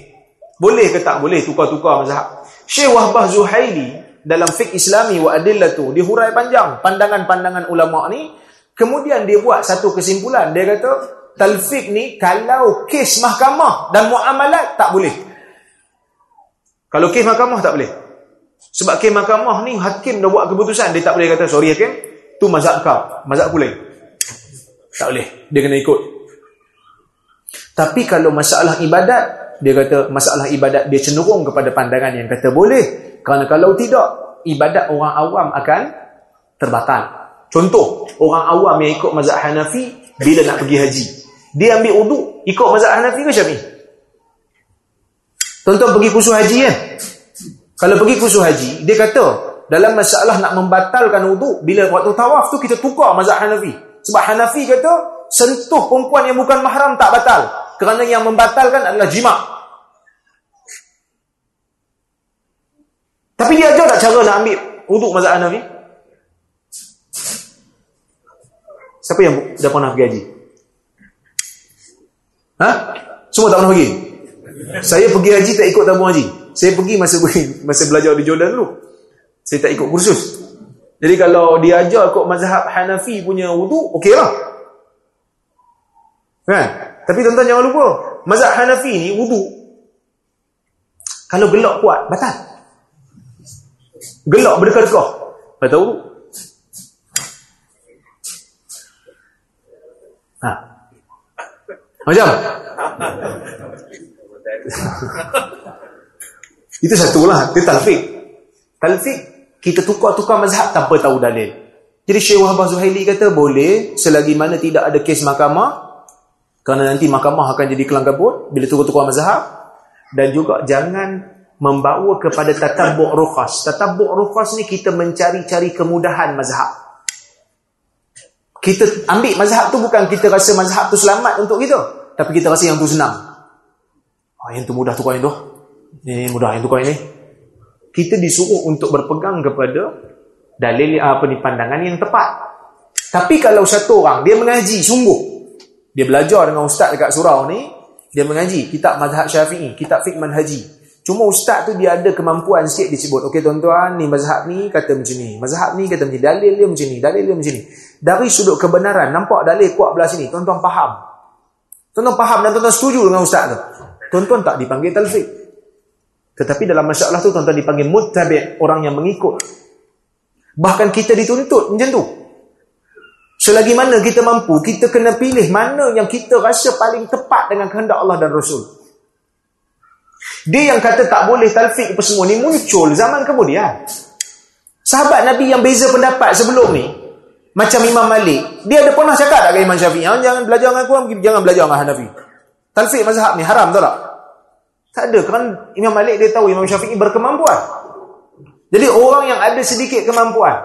Boleh ke tak boleh tukar-tukar mazhab? Syekh Wahbah Zuhaili dalam fiqh Islami wa adillatu dia hurai panjang pandangan-pandangan ulama ni Kemudian dia buat satu kesimpulan. Dia kata, talfik ni kalau kes mahkamah dan muamalat tak boleh. Kalau kes mahkamah tak boleh. Sebab kes mahkamah ni hakim dah buat keputusan. Dia tak boleh kata, sorry hakim, tu mazhab kau. Mazhab aku lain. Tak boleh. Dia kena ikut. Tapi kalau masalah ibadat, dia kata masalah ibadat dia cenderung kepada pandangan yang kata boleh. Kerana kalau tidak, ibadat orang awam akan terbatal. Contoh, orang awam yang ikut mazhab Hanafi bila nak pergi haji. Dia ambil uduk ikut mazhab Hanafi ke Syafi'i? Tonton pergi kursus haji kan? Kalau pergi kursus haji, dia kata dalam masalah nak membatalkan uduk bila waktu tawaf tu kita tukar mazhab Hanafi. Sebab Hanafi kata sentuh perempuan yang bukan mahram tak batal. Kerana yang membatalkan adalah jimat. Tapi dia ajar tak cara nak ambil uduk mazhab Hanafi? Siapa yang dah pernah pergi haji? Ha? Semua tak pernah pergi? Saya pergi haji tak ikut tabung haji. Saya pergi masa masa belajar di Jordan dulu. Saya tak ikut kursus. Jadi kalau dia ajar ikut mazhab Hanafi punya wudu, okeylah. Kan? Tapi tuan-tuan jangan lupa, mazhab Hanafi ni wudu kalau gelak kuat, batal. Gelak berdekat-dekat. Batal wudu. Ha. Macam? [LAUGHS] Itu satu lah. Itu talfik. Talfik, kita tukar-tukar mazhab tanpa tahu dalil. Jadi Syekh Wahbah Zuhaili kata, boleh selagi mana tidak ada kes mahkamah, kerana nanti mahkamah akan jadi kelang kabut bila tukar-tukar mazhab. Dan juga jangan membawa kepada tatabuk rukhas. Tatabuk rukhas ni kita mencari-cari kemudahan mazhab. Kita ambil mazhab tu bukan kita rasa mazhab tu selamat untuk kita. Tapi kita rasa yang tu senang. Oh, yang tu mudah tukar yang tu. Ini mudah yang tukar ini. Kita disuruh untuk berpegang kepada dalil apa ni pandangan yang tepat. Tapi kalau satu orang dia mengaji sungguh. Dia belajar dengan ustaz dekat surau ni, dia mengaji kitab mazhab Syafi'i, kitab fiqh manhaji. Cuma ustaz tu dia ada kemampuan sikit disebut. Okey tuan-tuan, ni mazhab ni kata macam ni. Mazhab ni kata macam ni. Dalil dia macam ni. Dalil dia macam ni. Dari sudut kebenaran, nampak dalil kuat belah sini. Tuan-tuan faham. Tuan-tuan faham dan tuan-tuan setuju dengan ustaz tu. Tuan-tuan tak dipanggil talfiq. Tetapi dalam masalah tu tuan-tuan dipanggil muttabi' orang yang mengikut. Bahkan kita dituntut macam tu. Selagi mana kita mampu, kita kena pilih mana yang kita rasa paling tepat dengan kehendak Allah dan Rasul. Dia yang kata tak boleh talfik apa semua ni muncul zaman kemudian. Sahabat Nabi yang beza pendapat sebelum ni, macam Imam Malik, dia ada pernah cakap tak ke Imam Syafi'i, jangan belajar dengan aku, jangan belajar dengan Hanafi. Talfik mazhab ni haram tak? Tak ada, kerana Imam Malik dia tahu Imam Syafi'i berkemampuan. Jadi orang yang ada sedikit kemampuan,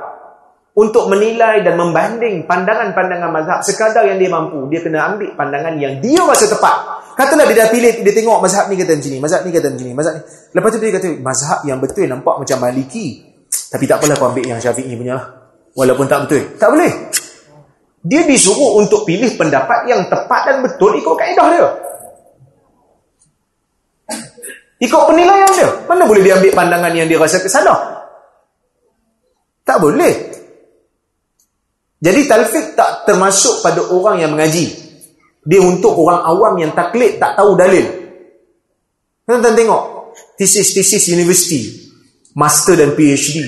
untuk menilai dan membanding pandangan-pandangan mazhab sekadar yang dia mampu dia kena ambil pandangan yang dia rasa tepat. Katalah dia dah pilih dia tengok mazhab ni kata macam ni mazhab ni kata macam ni mazhab ni. Lepas tu dia kata mazhab yang betul nampak macam maliki. Tapi tak apalah aku ambil yang syafi'i punya. Lah walaupun tak betul. Tak boleh. Dia disuruh untuk pilih pendapat yang tepat dan betul ikut kaedah dia ikut penilaian dia mana boleh dia ambil pandangan yang dia rasa kesalah tak boleh jadi talfik tak termasuk pada orang yang mengaji. Dia untuk orang awam yang taklid tak tahu dalil. Tuan-tuan tengok. Tesis-tesis universiti. Master dan PhD.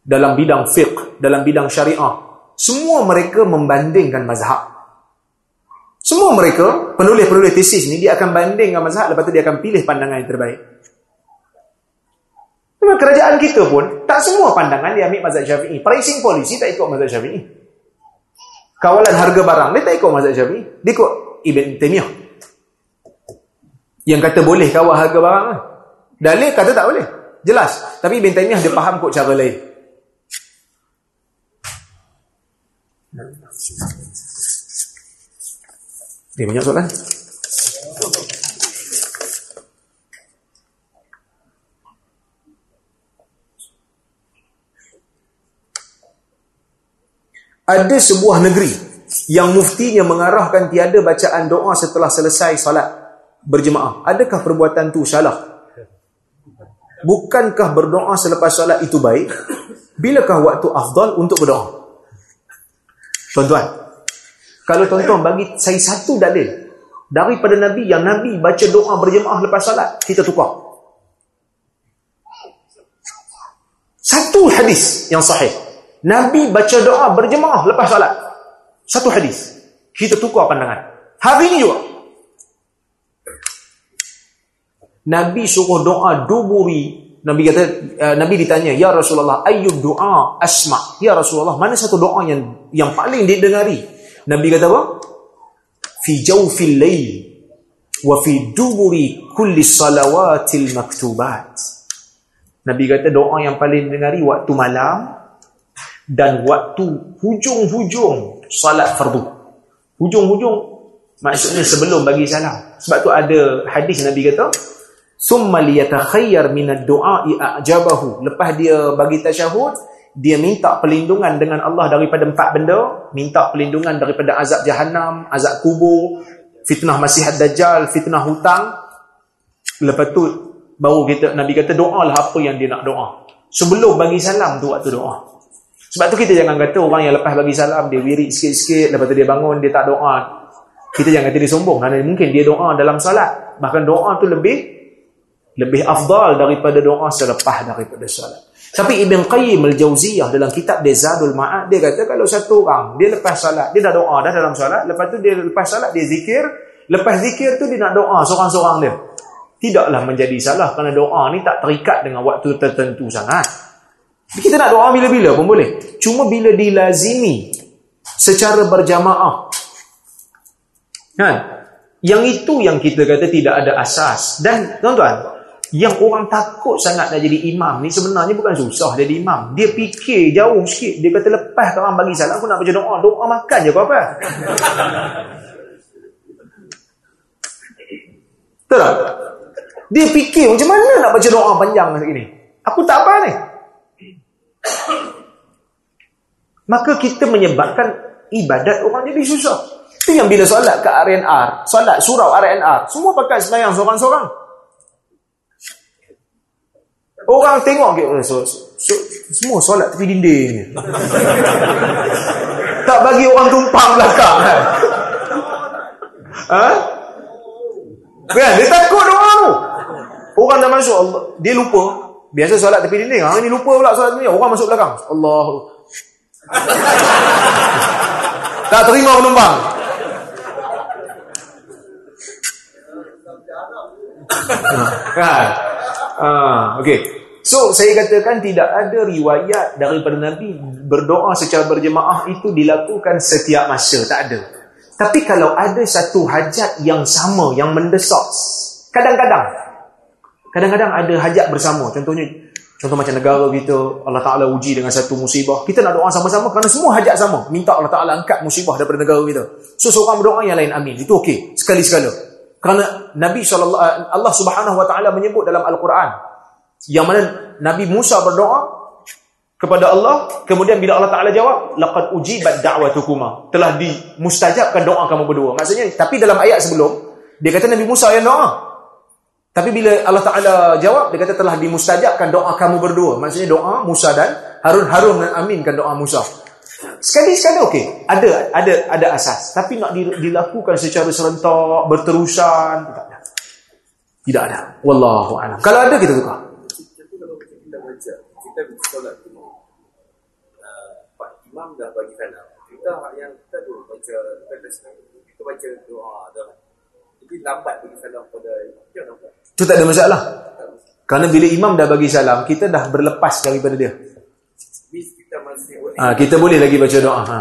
Dalam bidang fiqh. Dalam bidang syariah. Semua mereka membandingkan mazhab. Semua mereka, penulis-penulis tesis ni, dia akan bandingkan mazhab. Lepas tu dia akan pilih pandangan yang terbaik. Memang kerajaan kita pun, tak semua pandangan dia ambil mazhab syafi'i. Pricing policy tak ikut mazhab syafi'i. Kawalan harga barang, dia tak ikut mazhab syafi'i. Dia ikut Ibn Taymiyah. Yang kata boleh kawal harga barang. Kan? Dalil kata tak boleh. Jelas. Tapi Ibn Taymiyah dia faham kot cara lain. Dia banyak soalan. ada sebuah negeri yang muftinya mengarahkan tiada bacaan doa setelah selesai salat berjemaah. Adakah perbuatan tu salah? Bukankah berdoa selepas salat itu baik? Bilakah waktu afdal untuk berdoa? Tuan-tuan, kalau tuan-tuan bagi saya satu dalil daripada Nabi yang Nabi baca doa berjemaah lepas salat, kita tukar. Satu hadis yang sahih. Nabi baca doa berjemaah lepas salat. Satu hadis. Kita tukar pandangan. Hari ini juga. Nabi suruh doa duburi. Nabi kata, uh, Nabi ditanya, Ya Rasulullah, ayyub doa asma. Ya Rasulullah, mana satu doa yang yang paling didengari? Nabi kata apa? Fi jawfil layl wa fi duburi kulli salawatil maktubat. Nabi kata doa yang paling didengari waktu malam dan waktu hujung-hujung salat fardu. Hujung-hujung maksudnya sebelum bagi salam. Sebab tu ada hadis Nabi kata, "Summa liyatakhayyar min ad-du'a'i a'jabahu." Lepas dia bagi tasyahud, dia minta perlindungan dengan Allah daripada empat benda, minta perlindungan daripada azab jahanam, azab kubur, fitnah Masih Dajjal, fitnah hutang. Lepas tu baru kita Nabi kata doalah apa yang dia nak doa. Sebelum bagi salam tu waktu doa. Sebab tu kita jangan kata orang yang lepas bagi salam dia wirid sikit-sikit lepas tu dia bangun dia tak doa. Kita jangan kata dia sombong kerana mungkin dia doa dalam salat. Bahkan doa tu lebih lebih afdal daripada doa selepas daripada salat. Tapi Ibn Qayyim al-Jauziyah dalam kitab dia Zadul Ma'ad dia kata kalau satu orang dia lepas salat dia dah doa dah dalam salat lepas tu dia lepas salat dia zikir lepas zikir tu dia nak doa seorang-seorang dia. Tidaklah menjadi salah kerana doa ni tak terikat dengan waktu tertentu sangat. Kita nak doa bila-bila pun boleh. Cuma bila dilazimi secara berjamaah. Kan? Yang itu yang kita kata tidak ada asas. Dan tuan-tuan, yang orang takut sangat nak jadi imam ni sebenarnya bukan susah jadi imam. Dia fikir jauh sikit. Dia kata lepas orang bagi salam aku nak baca doa. Doa makan je apa-apa. Betul tak? Dia fikir macam mana nak baca doa panjang macam ni. Aku tak apa ni. Maka kita menyebabkan ibadat orang jadi susah. Itu yang bila solat ke RNR, solat surau RNR, semua pakai semayang seorang-seorang. Orang tengok ke so, so, semua solat tepi dinding. [LAUGHS] tak bagi orang tumpang belakang kan. Ha? Kan? Dia takut orang tu. Orang dah masuk Allah, dia lupa Biasa solat tepi dinding. Hari ni lupa pula solat dinding. Orang masuk belakang. Allah. [LAUGHS] tak terima penumpang. kan? Ah, okay. So, saya katakan tidak ada riwayat daripada Nabi berdoa secara berjemaah itu dilakukan setiap masa. Tak ada. Tapi kalau ada satu hajat yang sama, yang mendesak, kadang-kadang Kadang-kadang ada hajat bersama. Contohnya, Contoh macam negara kita, Allah Ta'ala uji dengan satu musibah. Kita nak doa sama-sama kerana semua hajat sama. Minta Allah Ta'ala angkat musibah daripada negara kita. So, seorang berdoa yang lain, amin. Itu okey. Sekali-sekala. Kerana Nabi SAW, Allah Subhanahu Wa Ta'ala menyebut dalam Al-Quran. Yang mana Nabi Musa berdoa kepada Allah. Kemudian bila Allah Ta'ala jawab, Laqad ujibat da'watukuma. Telah dimustajabkan doa kamu berdua. Maksudnya, tapi dalam ayat sebelum, dia kata Nabi Musa yang doa. Tapi bila Allah Ta'ala jawab, dia kata telah dimustajabkan doa kamu berdua. Maksudnya doa Musa dan Harun. Harun dan aminkan doa Musa. Sekali-sekali okey. Ada ada ada asas. Tapi nak dilakukan secara serentak, berterusan, tidak ada. Tidak ada. Wallahu a'lam. Kalau ada, kita tukar. Imam dah bagi salam. Kita yang kita dulu baca kita baca doa dah. Jadi lambat bagi salam pada kita lambat. Itu tak ada masalah. Kerana bila imam dah bagi salam, kita dah berlepas daripada dia. Ha, kita boleh lagi baca doa. Ha.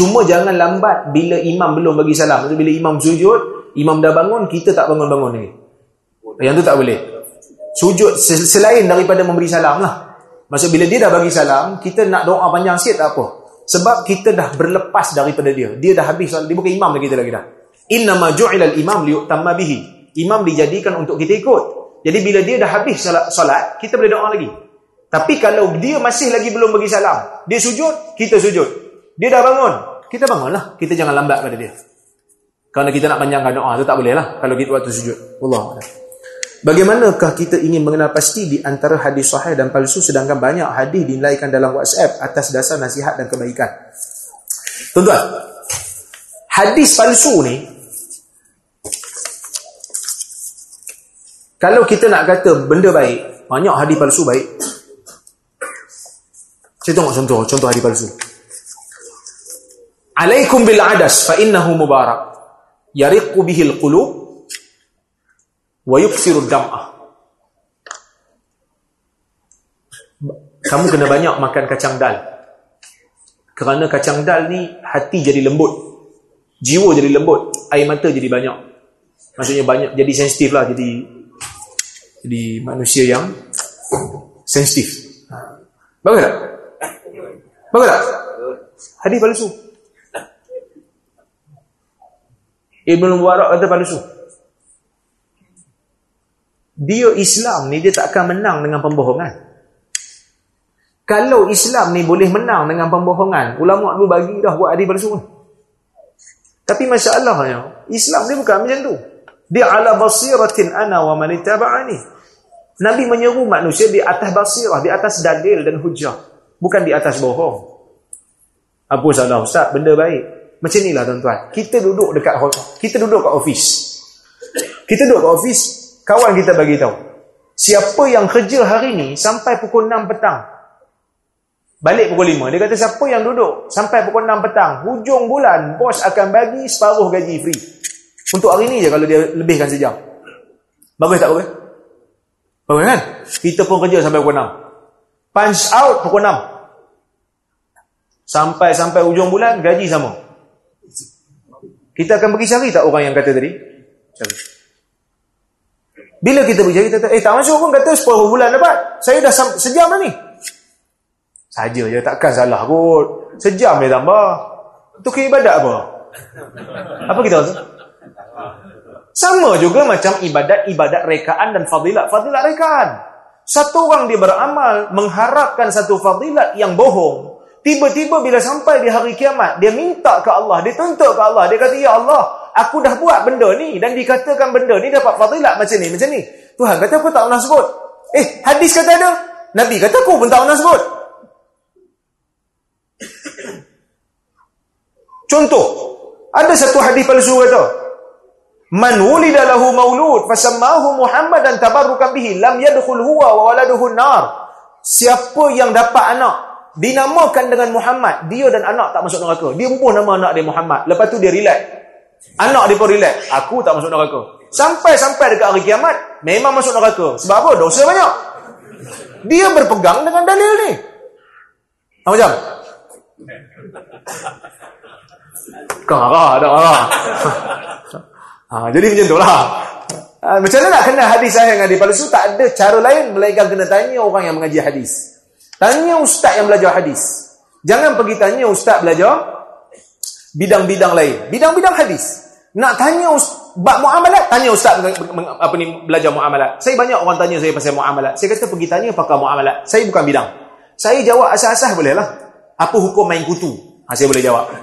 Cuma jangan lambat bila imam belum bagi salam. Bila imam sujud, imam dah bangun, kita tak bangun-bangun lagi. Yang tu tak boleh. Sujud selain daripada memberi salam lah. Maksud bila dia dah bagi salam, kita nak doa panjang sikit tak apa. Sebab kita dah berlepas daripada dia. Dia dah habis. Dia bukan imam lagi kita lagi dah. Inna ma ju'ilal imam liyu'tamma bihi imam dijadikan untuk kita ikut. Jadi bila dia dah habis solat, kita boleh doa lagi. Tapi kalau dia masih lagi belum bagi salam, dia sujud, kita sujud. Dia dah bangun, kita bangunlah. Kita jangan lambat pada dia. Kerana kita nak panjangkan doa, itu tak boleh lah. Kalau kita waktu sujud. Allah. Bagaimanakah kita ingin mengenal pasti di antara hadis sahih dan palsu sedangkan banyak hadis dinilaikan dalam WhatsApp atas dasar nasihat dan kebaikan. Tuan-tuan, hadis palsu ni Kalau kita nak kata benda baik, banyak hadis palsu baik. Saya tengok contoh, contoh hadis palsu. Alaikum bil adas fa innahu mubarak. Yariqu bihi al-qulub wa yuksiru dam'ah. Kamu kena banyak makan kacang dal. Kerana kacang dal ni hati jadi lembut. Jiwa jadi lembut, air mata jadi banyak. Maksudnya banyak jadi sensitif lah, jadi jadi manusia yang sensitif. Bagus tak? Bagus tak? Hadis palsu. Ibn Mubarak kata palsu. Dia Islam ni dia tak akan menang dengan pembohongan. Kalau Islam ni boleh menang dengan pembohongan, ulama dulu bagi dah buat hadis palsu. Tapi masalahnya, Islam ni bukan macam tu. Dia ala basiratin ana wa man ittaba'ani. Nabi menyeru manusia di atas basirah, di atas dalil dan hujah, bukan di atas bohong. Apa salah ustaz? Benda baik. Macam inilah tuan-tuan. Kita duduk dekat kita duduk kat office. Kita duduk kat office, kawan kita bagi tahu. Siapa yang kerja hari ni sampai pukul 6 petang. Balik pukul 5. Dia kata siapa yang duduk sampai pukul 6 petang, hujung bulan bos akan bagi separuh gaji free. Untuk hari ni je kalau dia lebihkan sejam. Bagus tak bagus? Bagus kan? Kita pun kerja sampai pukul 6. Punch out pukul 6. Sampai-sampai ujung bulan, gaji sama. Kita akan pergi cari tak orang yang kata tadi? Cari. Bila kita cari, kita kata, eh tak masuk pun kata separuh bulan dapat. Saya dah sejam dah ni. Saja je, takkan salah kot. Sejam dia tambah. Itu keibadat apa? Apa kita rasa? Sama juga macam ibadat-ibadat rekaan dan fadilat-fadilat rekaan. Satu orang dia beramal mengharapkan satu fadilat yang bohong. Tiba-tiba bila sampai di hari kiamat, dia minta ke Allah, dia tuntut ke Allah. Dia kata, Ya Allah, aku dah buat benda ni dan dikatakan benda ni dapat fadilat macam ni, macam ni. Tuhan kata, aku tak pernah sebut. Eh, hadis kata ada. Nabi kata, aku pun tak pernah sebut. Contoh, ada satu hadis palsu kata, Man wulida lahu maulud fasammahu Muhammadan tabarrukan bihi lam yadkhul huwa wa waladuhu nar. Siapa yang dapat anak dinamakan dengan Muhammad, dia dan anak tak masuk neraka. Dia pun nama anak dia Muhammad. Lepas tu dia relax. Anak dia pun relax. Aku tak masuk neraka. Sampai-sampai dekat hari kiamat, memang masuk neraka. Sebab apa? Dosa banyak. Dia berpegang dengan dalil ni. Apa macam? Kau marah, ada marah. Ha, jadi macam itulah. Ha, macam mana nak kenal hadis sahih dengan hadis palsu? Tak ada cara lain melainkan kena tanya orang yang mengaji hadis. Tanya ustaz yang belajar hadis. Jangan pergi tanya ustaz belajar bidang-bidang lain. Bidang-bidang hadis. Nak tanya bab muamalat, tanya ustaz apa ni belajar muamalat. Saya banyak orang tanya saya pasal muamalat. Saya kata pergi tanya pakar muamalat. Saya bukan bidang. Saya jawab asas-asas boleh lah. Apa hukum main kutu? Ha, saya boleh jawab. [LAUGHS]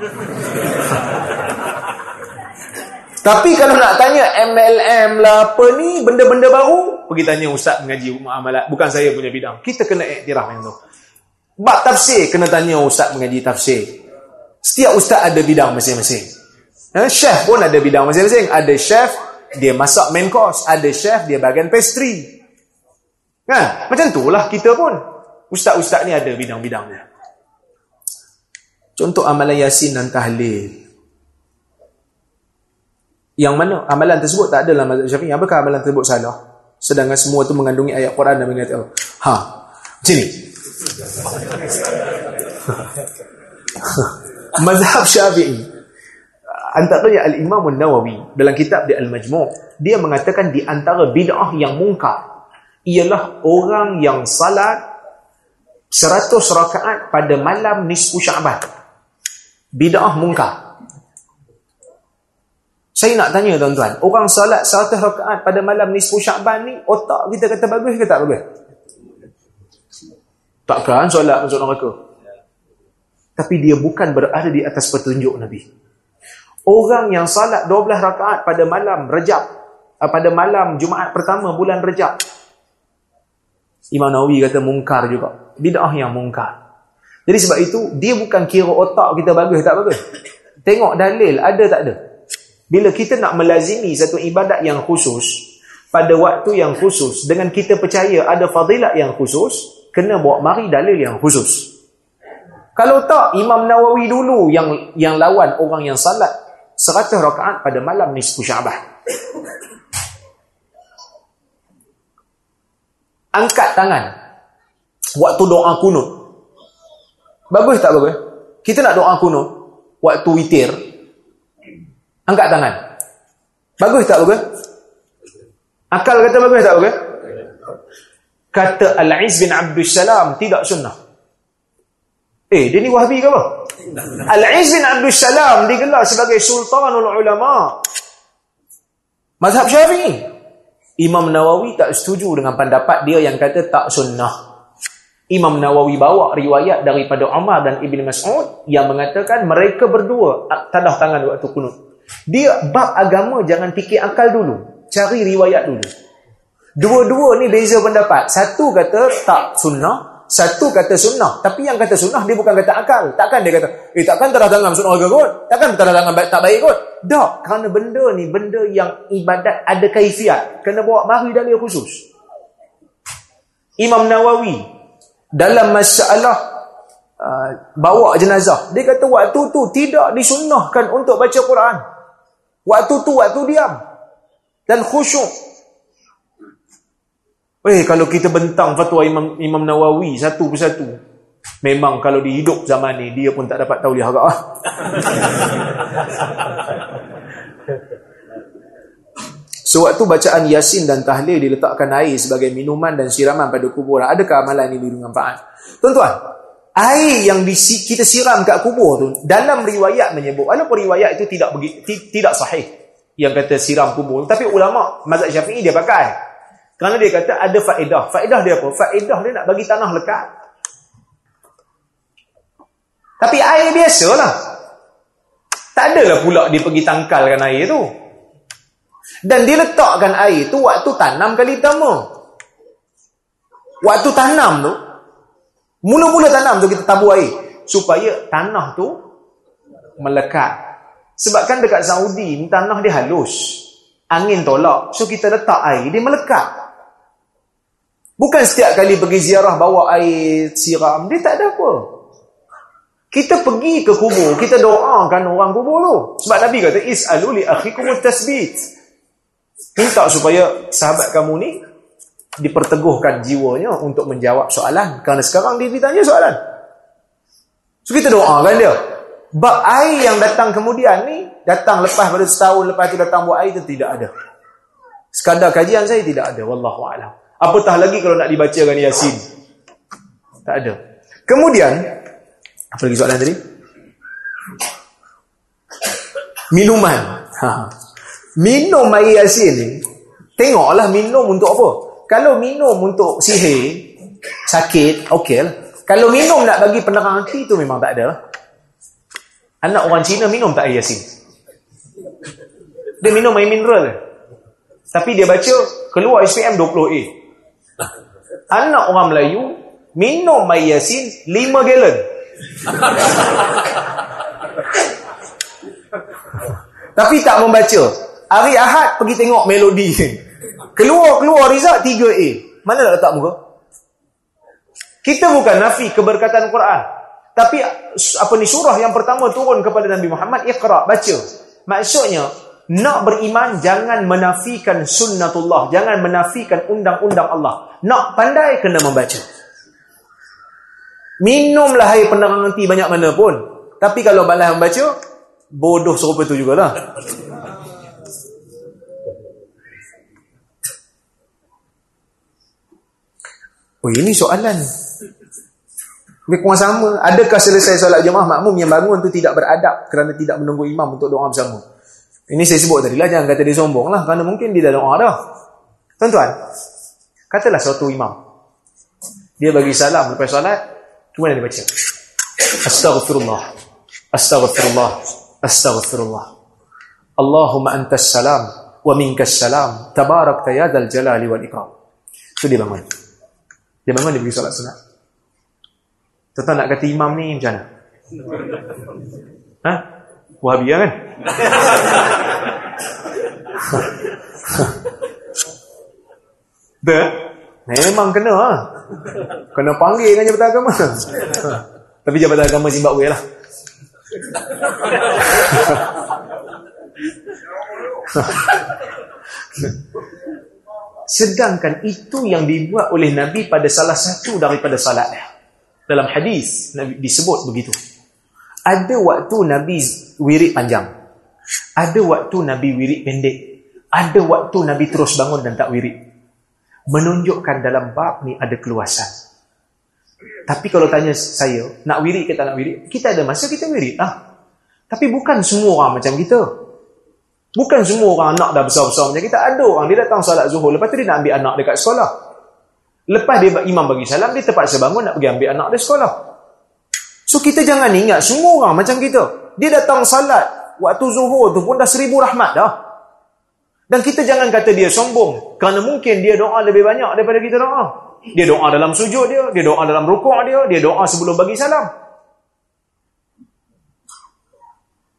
Tapi kalau nak tanya MLM lah apa ni, benda-benda baru, pergi tanya ustaz mengaji muamalat. Bukan saya punya bidang. Kita kena iktiraf yang tu. Bab tafsir, kena tanya ustaz mengaji tafsir. Setiap ustaz ada bidang masing-masing. Ha? Chef pun ada bidang masing-masing. Ada chef, dia masak main course. Ada chef, dia bagian pastry. Kan? Macam tu lah kita pun. Ustaz-ustaz ni ada bidang-bidangnya. Contoh amalan yasin dan tahlil. Yang mana amalan tersebut tak ada dalam mazhab Syafi'i. Apakah amalan tersebut salah? Sedangkan semua itu mengandungi ayat Quran dan mengatakan, ha, macam ni. [LAUGHS] mazhab Syafi'i antaranya Al-Imam Nawawi dalam kitab di Al-Majmu' dia mengatakan di antara bid'ah yang mungkar ialah orang yang salat 100 rakaat pada malam nisfu Sya'ban. Bid'ah mungkar. Saya nak tanya tuan-tuan, orang salat 100 rakaat pada malam nisfu Syakban ni, otak kita kata bagus ke tak bagus? Takkan solat masuk neraka. Tapi dia bukan berada di atas petunjuk Nabi. Orang yang salat 12 rakaat pada malam Rejab, eh, pada malam Jumaat pertama bulan Rejab. Imam Nawawi kata mungkar juga. Bid'ah yang mungkar. Jadi sebab itu, dia bukan kira otak kita bagus tak bagus. Tengok dalil, ada tak ada? Bila kita nak melazimi satu ibadat yang khusus pada waktu yang khusus dengan kita percaya ada fadilat yang khusus, kena bawa mari dalil yang khusus. Kalau tak Imam Nawawi dulu yang yang lawan orang yang salat 100 rakaat pada malam nisfu Sya'ban. Angkat tangan waktu doa kunut. Bagus tak bagus? Kita nak doa kunut waktu witir Angkat tangan. Bagus tak bagus? Akal kata bagus tak bagus? Kata Al-Iz bin Abdul Salam tidak sunnah. Eh, dia ni wahabi ke apa? Al-Iz bin Abdul Salam digelar sebagai sultanul ulama. Mazhab syafi'i. Imam Nawawi tak setuju dengan pendapat dia yang kata tak sunnah. Imam Nawawi bawa riwayat daripada Umar dan Ibn Mas'ud yang mengatakan mereka berdua tadah tangan waktu kunut. Dia bab agama jangan fikir akal dulu. Cari riwayat dulu. Dua-dua ni beza pendapat. Satu kata tak sunnah. Satu kata sunnah. Tapi yang kata sunnah dia bukan kata akal. Takkan dia kata, eh takkan tak datang masuk neraka kot? Takkan tak datang tak baik kot? Tak. Kerana benda ni benda yang ibadat ada kaifiat. Kena bawa mari dalil khusus. Imam Nawawi dalam masalah uh, bawa jenazah. Dia kata waktu tu tidak disunnahkan untuk baca Quran. Waktu tu waktu diam. Dan khusyuk. Eh kalau kita bentang fatwa Imam, Imam Nawawi satu persatu. Memang kalau dihidup zaman ni dia pun tak dapat tahu dia harap. [LAUGHS] Sewaktu bacaan Yasin dan Tahlil diletakkan air sebagai minuman dan siraman pada kuburan. Adakah amalan ini bermanfaat? Tuan-tuan, air yang di, kita siram kat kubur tu dalam riwayat menyebut walaupun riwayat itu tidak tidak sahih yang kata siram kubur tapi ulama mazhab Syafi'i dia pakai kerana dia kata ada faedah faedah dia apa faedah dia nak bagi tanah lekat tapi air biasalah tak adalah pula dia pergi tangkalkan air tu dan dia letakkan air tu waktu tanam kali pertama waktu tanam tu Mula-mula tanam tu kita tabur air supaya tanah tu melekat. Sebab kan dekat Saudi ni tanah dia halus. Angin tolak. So kita letak air dia melekat. Bukan setiap kali pergi ziarah bawa air siram, dia tak ada apa. Kita pergi ke kubur, kita doakan orang kubur tu. Sebab Nabi kata is'alu li akhikum tasbit. Minta supaya sahabat kamu ni diperteguhkan jiwanya untuk menjawab soalan. Kerana sekarang dia ditanya soalan. So kita doakan dia. Bab air yang datang kemudian ni, datang lepas pada setahun lepas tu datang buat air tu tidak ada. Sekadar kajian saya tidak ada. Wallahu a'lam. Apatah lagi kalau nak dibacakan Yasin. Tak ada. Kemudian, apa lagi soalan tadi? Minuman. Ha. Minum air Yasin ni, tengoklah minum untuk apa. Kalau minum untuk sihir, sakit, okey lah. Kalau minum nak bagi penerang hati tu memang tak ada. Anak orang Cina minum tak air Yasin? Dia minum air mineral. Tapi dia baca keluar SPM 20A. Anak orang Melayu minum air Yasin 5 gallon. Tapi tak membaca. Hari Ahad pergi tengok melodi. Keluar-keluar result 3A. Mana nak letak muka? Kita bukan nafi keberkatan Quran. Tapi apa ni surah yang pertama turun kepada Nabi Muhammad Iqra baca. Maksudnya nak beriman jangan menafikan sunnatullah, jangan menafikan undang-undang Allah. Nak pandai kena membaca. Minumlah air penerang nanti banyak mana pun. Tapi kalau balas membaca, bodoh serupa tu jugalah. Oh ini soalan lebih kurang sama. Adakah selesai solat jemaah makmum yang bangun tu tidak beradab kerana tidak menunggu imam untuk doa bersama? Ini saya sebut tadi lah. Jangan kata dia sombong lah. Kerana mungkin dia dah doa dah. Tuan-tuan. Katalah suatu imam. Dia bagi salam lepas solat. Kemudian dia baca. Astaghfirullah. Astaghfirullah. Astaghfirullah. Allahumma antas salam. Wa minkas salam. Tabarak tayadal jalali wal ikram. Itu dia bangun. Dia bangun dia pergi solat sunat. Tuan nak kata imam ni macam mana? Ha? Wahabiyah kan? Dah? Memang kena ha? Kena panggil dengan Jabatan Agama Tapi Jabatan Agama Zimbabwe lah Sedangkan itu yang dibuat oleh Nabi pada salah satu daripada salatnya dalam hadis Nabi disebut begitu. Ada waktu Nabi wirid panjang. Ada waktu Nabi wirid pendek. Ada waktu Nabi terus bangun dan tak wirid. Menunjukkan dalam bab ni ada keluasan. Tapi kalau tanya saya, nak wirid ke tak nak wirid? Kita ada masa kita wirid lah. Tapi bukan semua orang macam kita. Bukan semua orang anak dah besar-besar macam kita. Ada orang dia datang salat zuhur. Lepas tu dia nak ambil anak dekat sekolah. Lepas dia imam bagi salam, dia terpaksa bangun nak pergi ambil anak dia sekolah. So kita jangan ingat semua orang macam kita. Dia datang salat waktu zuhur tu pun dah seribu rahmat dah. Dan kita jangan kata dia sombong. Kerana mungkin dia doa lebih banyak daripada kita doa. Dia doa dalam sujud dia, dia doa dalam rukuk dia, dia doa sebelum bagi salam.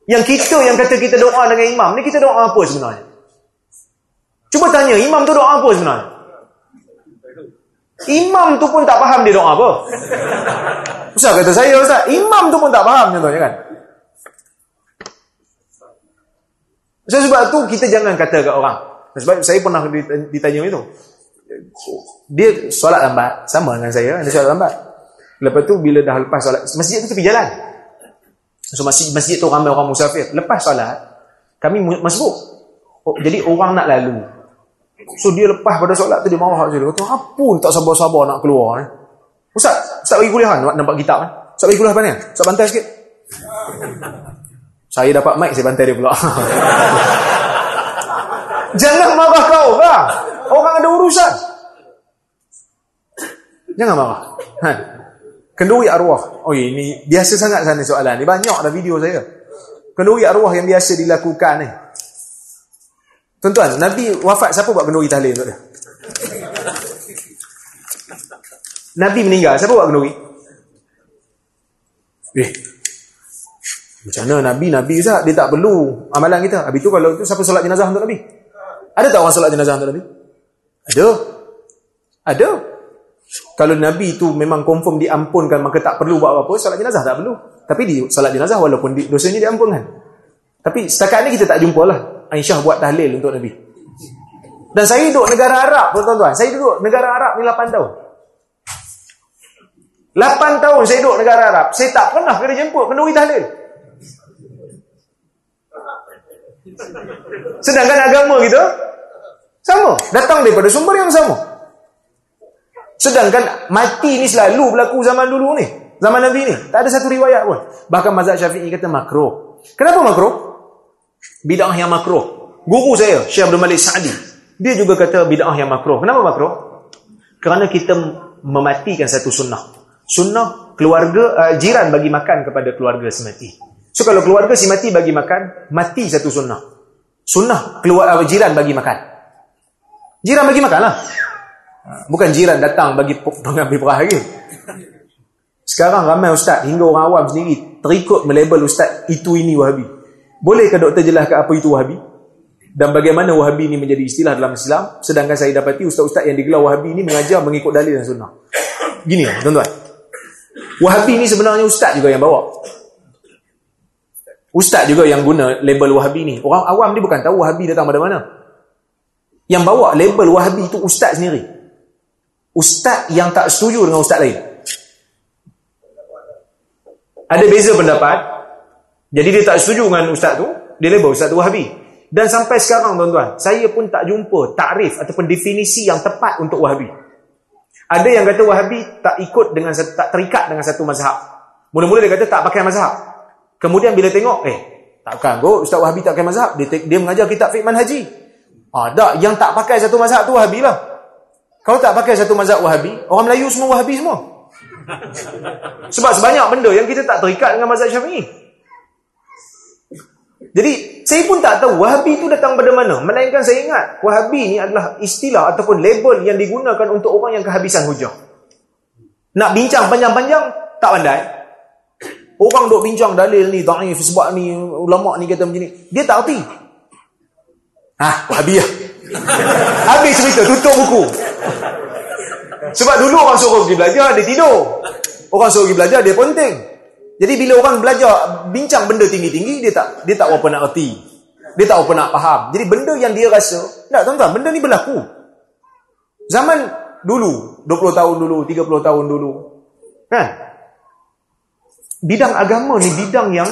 Yang kita yang kata kita doa dengan imam, ni kita doa apa sebenarnya? Cuba tanya, imam tu doa apa sebenarnya? Imam tu pun tak faham dia doa apa. Ustaz kata saya Ustaz, imam tu pun tak faham contohnya kan. So, sebab tu kita jangan kata kat orang. Sebab saya pernah ditanya itu. Dia solat lambat, sama dengan saya, dia solat lambat. Lepas tu bila dah lepas solat, masjid tu tepi jalan. So masjid, masjid tu ramai orang musafir. Lepas solat, kami masuk. Oh, jadi orang nak lalu. So dia lepas pada solat tu dia marah je. Dia kata, apa tak sabar-sabar nak keluar ni? Ustaz, Ustaz bagi kuliah kan? Nampak kitab kan? Ustaz bagi kuliah apa ni? Ustaz bantai sikit. Saya dapat mic, saya bantai dia pula. [LAUGHS] Jangan marah kau, bang. Orang ada urusan. Jangan marah. Ha. Kenduri arwah. Oh ini biasa sangat sana soalan ni. Banyak dah video saya. Kenduri arwah yang biasa dilakukan ni. Tuan-tuan, Nabi wafat siapa buat kenduri tahlil untuk dia? Nabi meninggal, siapa buat kenduri? Eh. Macam mana Nabi, Nabi Ustaz, dia tak perlu amalan kita. Habis tu kalau itu siapa solat jenazah untuk Nabi? Ada tak orang solat jenazah untuk Nabi? Ada. Ada. Kalau Nabi tu memang confirm diampunkan maka tak perlu buat apa-apa, solat jenazah tak perlu. Tapi di solat jenazah walaupun di, dosanya diampunkan. Tapi setakat ni kita tak jumpa lah. Aisyah buat tahlil untuk Nabi. Dan saya duduk negara Arab, tuan-tuan. Saya duduk negara Arab ni 8 tahun. 8 tahun saya duduk negara Arab. Saya tak pernah kena jemput kenduri tahlil. Sedangkan agama kita, Sama. Datang daripada sumber yang sama. Sedangkan mati ni selalu berlaku zaman dulu ni. Zaman Nabi ni. Tak ada satu riwayat pun. Bahkan mazhab syafi'i kata makro. Kenapa makro? Bid'ah yang makro. Guru saya, Syekh Abdul Malik Sa'di. Dia juga kata bid'ah yang makro. Kenapa makro? Kerana kita mematikan satu sunnah. Sunnah keluarga, uh, jiran bagi makan kepada keluarga semati. So kalau keluarga si mati bagi makan, mati satu sunnah. Sunnah keluar, uh, jiran bagi makan. Jiran bagi makan lah. Bukan jiran datang bagi [LAUGHS] pengambil perah lagi. Sekarang ramai ustaz, hingga orang awam sendiri terikut melabel ustaz itu ini wahabi. Bolehkah doktor jelaskan apa itu wahabi? Dan bagaimana wahabi ini menjadi istilah dalam Islam? Sedangkan saya dapati ustaz-ustaz yang digelar wahabi ini mengajar mengikut dalil dan sunnah. Gini tuan-tuan. Wahabi ini sebenarnya ustaz juga yang bawa. Ustaz juga yang guna label wahabi ni. Orang awam ni bukan tahu wahabi datang dari mana. Yang bawa label wahabi itu ustaz sendiri. Ustaz yang tak setuju dengan ustaz lain. Ada beza pendapat. Jadi dia tak setuju dengan ustaz tu. Dia label ustaz tu wahabi. Dan sampai sekarang tuan-tuan. Saya pun tak jumpa takrif ataupun definisi yang tepat untuk wahabi. Ada yang kata wahabi tak ikut dengan tak terikat dengan satu mazhab. Mula-mula dia kata tak pakai mazhab. Kemudian bila tengok, eh takkan kok ustaz wahabi tak pakai mazhab. Dia, dia mengajar kitab fiqh haji. Ah, yang tak pakai satu mazhab tu Wahabi lah. Kalau tak pakai satu mazhab Wahabi, orang Melayu semua Wahabi semua. [LAUGHS] Sebab sebanyak benda yang kita tak terikat dengan mazhab Syafi'i. Jadi, saya pun tak tahu Wahabi itu datang pada mana. Melainkan saya ingat, Wahabi ni adalah istilah ataupun label yang digunakan untuk orang yang kehabisan hujah. Nak bincang panjang-panjang, tak pandai. Orang duk bincang dalil ni, da'if sebab ni, ulama' ni kata macam ni. Dia tak erti. Ah, Wahabi lah. [LAUGHS] Habis cerita, tutup buku. Sebab dulu orang suruh pergi belajar, dia tidur. Orang suruh pergi belajar, dia penting. Jadi bila orang belajar, bincang benda tinggi-tinggi, dia tak dia tak apa nak erti. Dia tak apa nak faham. Jadi benda yang dia rasa, tak tuan-tuan, benda ni berlaku. Zaman dulu, 20 tahun dulu, 30 tahun dulu. Kan? Bidang agama ni bidang yang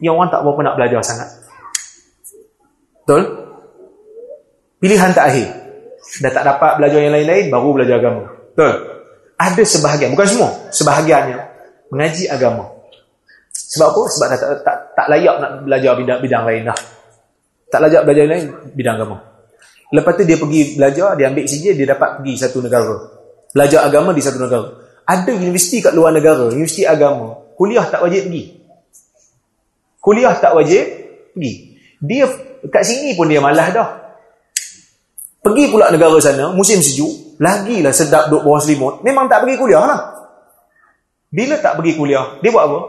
yang orang tak apa nak belajar sangat. Betul? Pilihan tak akhir. Dah tak dapat belajar yang lain-lain, baru belajar agama. Betul? Ada sebahagian, bukan semua, sebahagiannya mengaji agama. Sebab apa? Sebab tak, tak, tak, layak nak belajar bidang, bidang lain dah. Tak layak belajar lain, bidang agama. Lepas tu dia pergi belajar, dia ambil CJ, dia dapat pergi satu negara. Belajar agama di satu negara. Ada universiti kat luar negara, universiti agama, kuliah tak wajib pergi. Kuliah tak wajib pergi. Dia kat sini pun dia malah dah. Pergi pula negara sana, musim sejuk, lagilah sedap duduk bawah selimut. Memang tak pergi kuliah lah. Bila tak pergi kuliah, dia buat apa?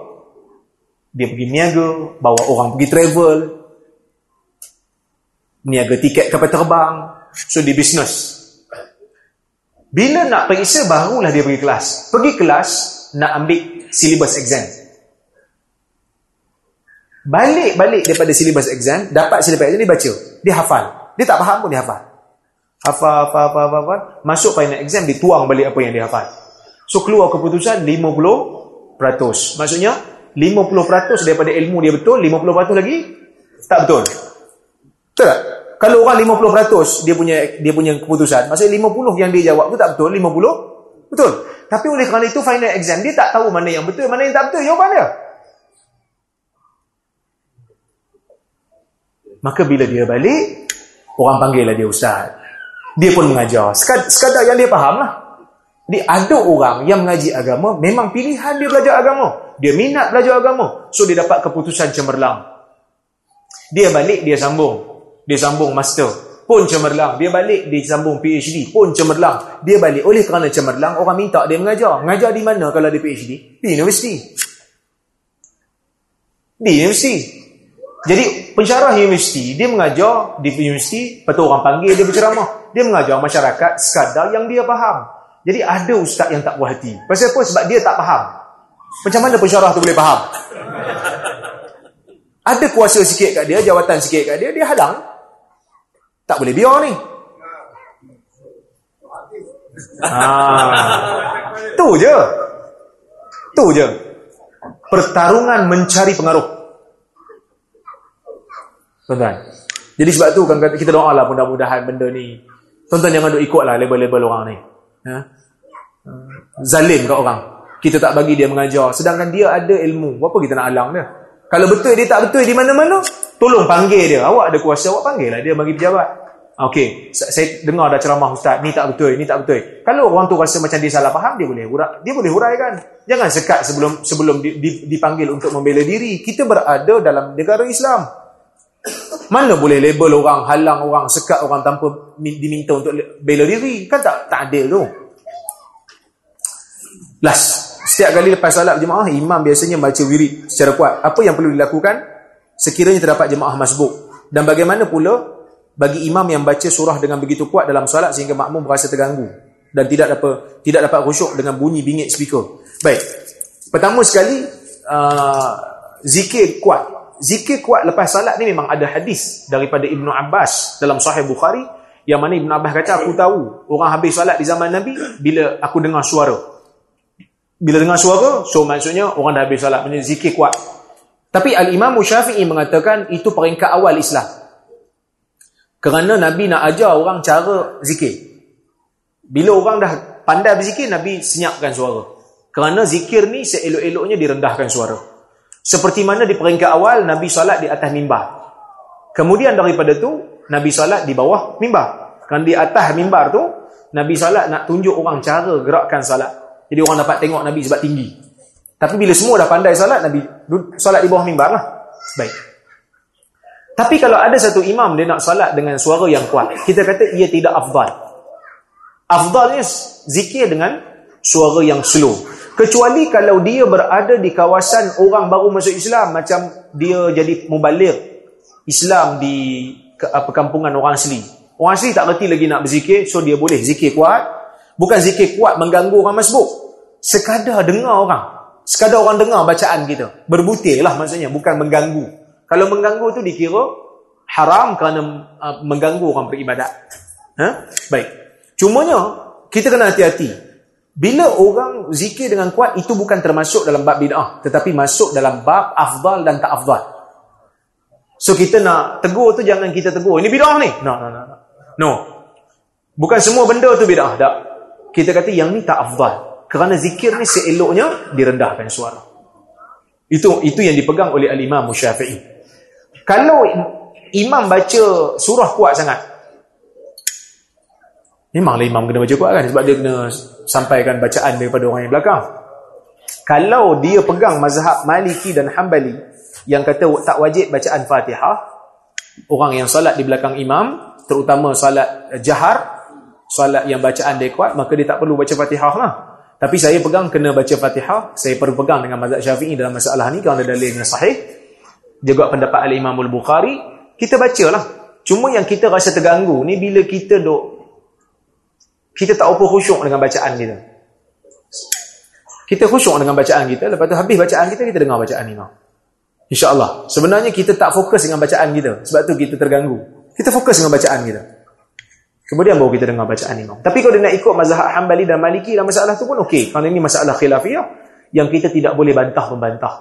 Dia pergi niaga, bawa orang pergi travel, niaga tiket kapal terbang, so di bisnes. Bila nak periksa, barulah dia pergi kelas. Pergi kelas, nak ambil syllabus exam. Balik-balik daripada syllabus exam, dapat syllabus exam, dia baca. Dia hafal. Dia tak faham pun dia hafal. Hafal, hafal, hafal, hafal. Masuk final exam, dituang balik apa yang dia hafal. So, keluar keputusan 50%. Maksudnya, 50% daripada ilmu dia betul, 50% lagi tak betul. Betul tak? Kalau orang 50% dia punya dia punya keputusan, maksudnya 50 yang dia jawab tu tak betul, 50 betul. Tapi oleh kerana itu final exam, dia tak tahu mana yang betul, mana yang tak betul jawapan dia. Maka bila dia balik, orang panggillah dia ustaz dia pun mengajar. Sekadar yang dia faham lah. Dia ada orang yang mengaji agama, memang pilihan dia belajar agama. Dia minat belajar agama. So, dia dapat keputusan cemerlang. Dia balik, dia sambung. Dia sambung master. Pun cemerlang. Dia balik, dia sambung PhD. Pun cemerlang. Dia balik. Oleh kerana cemerlang, orang minta dia mengajar. Mengajar di mana kalau dia PhD? Di universiti. Di universiti. Jadi pensyarah universiti, dia mengajar di universiti, lepas orang panggil dia berceramah. Dia mengajar masyarakat sekadar yang dia faham. Jadi ada ustaz yang tak puas hati. Pasal apa? Sebab dia tak faham. Macam mana pensyarah tu boleh faham? Ada kuasa sikit kat dia, jawatan sikit kat dia, dia halang. Tak boleh biar ni. Ah, tu je. Tu je. Pertarungan mencari pengaruh. Tuan-tuan. Jadi sebab tu kita doa lah mudah-mudahan benda ni. Tonton jangan duk ikut lah label-label orang ni. Ha? Zalim kat orang. Kita tak bagi dia mengajar. Sedangkan dia ada ilmu. Apa kita nak alang dia? Kalau betul dia tak betul di mana-mana, tolong panggil dia. Awak ada kuasa, awak panggil lah dia bagi pejabat. Okey, saya dengar dah ceramah ustaz, ni tak betul, ni tak betul. Kalau orang tu rasa macam dia salah faham, dia boleh hurai, dia boleh huraikan. Jangan sekat sebelum sebelum dipanggil untuk membela diri. Kita berada dalam negara Islam. Mana boleh label orang, halang orang, sekat orang tanpa diminta untuk bela diri? Kan tak tak adil tu. Last, setiap kali lepas salat jemaah, imam biasanya baca wirid secara kuat. Apa yang perlu dilakukan? Sekiranya terdapat jemaah masbuk. Dan bagaimana pula bagi imam yang baca surah dengan begitu kuat dalam solat sehingga makmum berasa terganggu dan tidak dapat tidak dapat khusyuk dengan bunyi bingit speaker. Baik. Pertama sekali uh, zikir kuat. Zikir kuat lepas salat ni memang ada hadis daripada Ibnu Abbas dalam Sahih Bukhari yang mana Ibnu Abbas kata aku tahu orang habis salat di zaman Nabi bila aku dengar suara. Bila dengar suara, so maksudnya orang dah habis salat, maksudnya zikir kuat. Tapi Al-Imam Syafi'i mengatakan itu peringkat awal Islam. Kerana Nabi nak ajar orang cara zikir. Bila orang dah pandai berzikir, Nabi senyapkan suara. Kerana zikir ni seelok-eloknya direndahkan suara. Seperti mana di peringkat awal, Nabi salat di atas mimbar. Kemudian daripada tu, Nabi salat di bawah mimbar. Kerana di atas mimbar tu, Nabi salat nak tunjuk orang cara gerakkan salat. Jadi orang dapat tengok Nabi sebab tinggi. Tapi bila semua dah pandai salat, Nabi salat di bawah mimbar lah. Baik. Tapi kalau ada satu imam dia nak salat dengan suara yang kuat, kita kata ia tidak afdal. Afdalnya zikir dengan suara yang slow. Kecuali kalau dia berada di kawasan orang baru masuk Islam macam dia jadi mubaligh Islam di perkampungan orang asli. Orang asli tak reti lagi nak berzikir, so dia boleh zikir kuat. Bukan zikir kuat mengganggu orang masbuk. Sekadar dengar orang. Sekadar orang dengar bacaan kita. Berbutir lah maksudnya, bukan mengganggu. Kalau mengganggu tu dikira haram kerana uh, mengganggu orang beribadat. Ha? Baik. Cumanya kita kena hati-hati. Bila orang zikir dengan kuat itu bukan termasuk dalam bab bid'ah, tetapi masuk dalam bab afdal dan tak afdal. So kita nak tegur tu jangan kita tegur. Ini bid'ah ni. No, no, no. No. Bukan semua benda tu bid'ah, tak. Kita kata yang ni tak afdal. Kerana zikir ni seeloknya direndahkan suara. Itu itu yang dipegang oleh al-Imam Syafi'i. Kalau imam baca surah kuat sangat. Memanglah imam kena baca kuat kan sebab dia kena sampaikan bacaan daripada orang yang belakang. Kalau dia pegang mazhab Maliki dan Hambali yang kata tak wajib bacaan Fatihah, orang yang salat di belakang imam, terutama salat jahar, salat yang bacaan dia kuat, maka dia tak perlu baca Fatihah lah. Tapi saya pegang kena baca Fatihah, saya perlu pegang dengan mazhab Syafi'i dalam masalah ni kerana dalilnya sahih juga pendapat al-Imam al-Bukhari, kita bacalah. Cuma yang kita rasa terganggu ni bila kita duk kita tak apa khusyuk dengan bacaan kita. Kita khusyuk dengan bacaan kita, lepas tu habis bacaan kita, kita dengar bacaan imam. InsyaAllah. Sebenarnya kita tak fokus dengan bacaan kita. Sebab tu kita terganggu. Kita fokus dengan bacaan kita. Kemudian baru kita dengar bacaan imam. Tapi kalau dia nak ikut mazhab Hanbali dan Maliki dalam masalah tu pun okey. Kerana ini masalah khilafiyah yang kita tidak boleh bantah-membantah.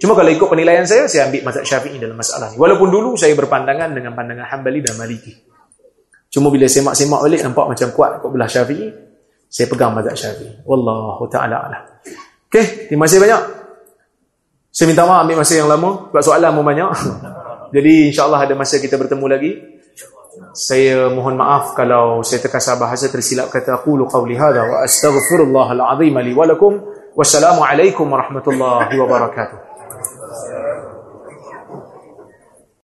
Cuma kalau ikut penilaian saya, saya ambil mazhab syafi'i dalam masalah ni. Walaupun dulu saya berpandangan dengan pandangan Hanbali dan Maliki. Cuma bila semak-semak balik, nampak macam kuat kot belah syafi'i, saya pegang mazhab syafi'i. Wallahu ta'ala ala. Okay, terima kasih banyak. Saya minta maaf ambil masa yang lama, sebab soalan pun banyak. [LAUGHS] Jadi insyaAllah ada masa kita bertemu lagi. Saya mohon maaf kalau saya terkasar bahasa tersilap kata aku lu qawli hadha wa astaghfirullahal azim li wa lakum. Wassalamualaikum warahmatullahi wabarakatuh.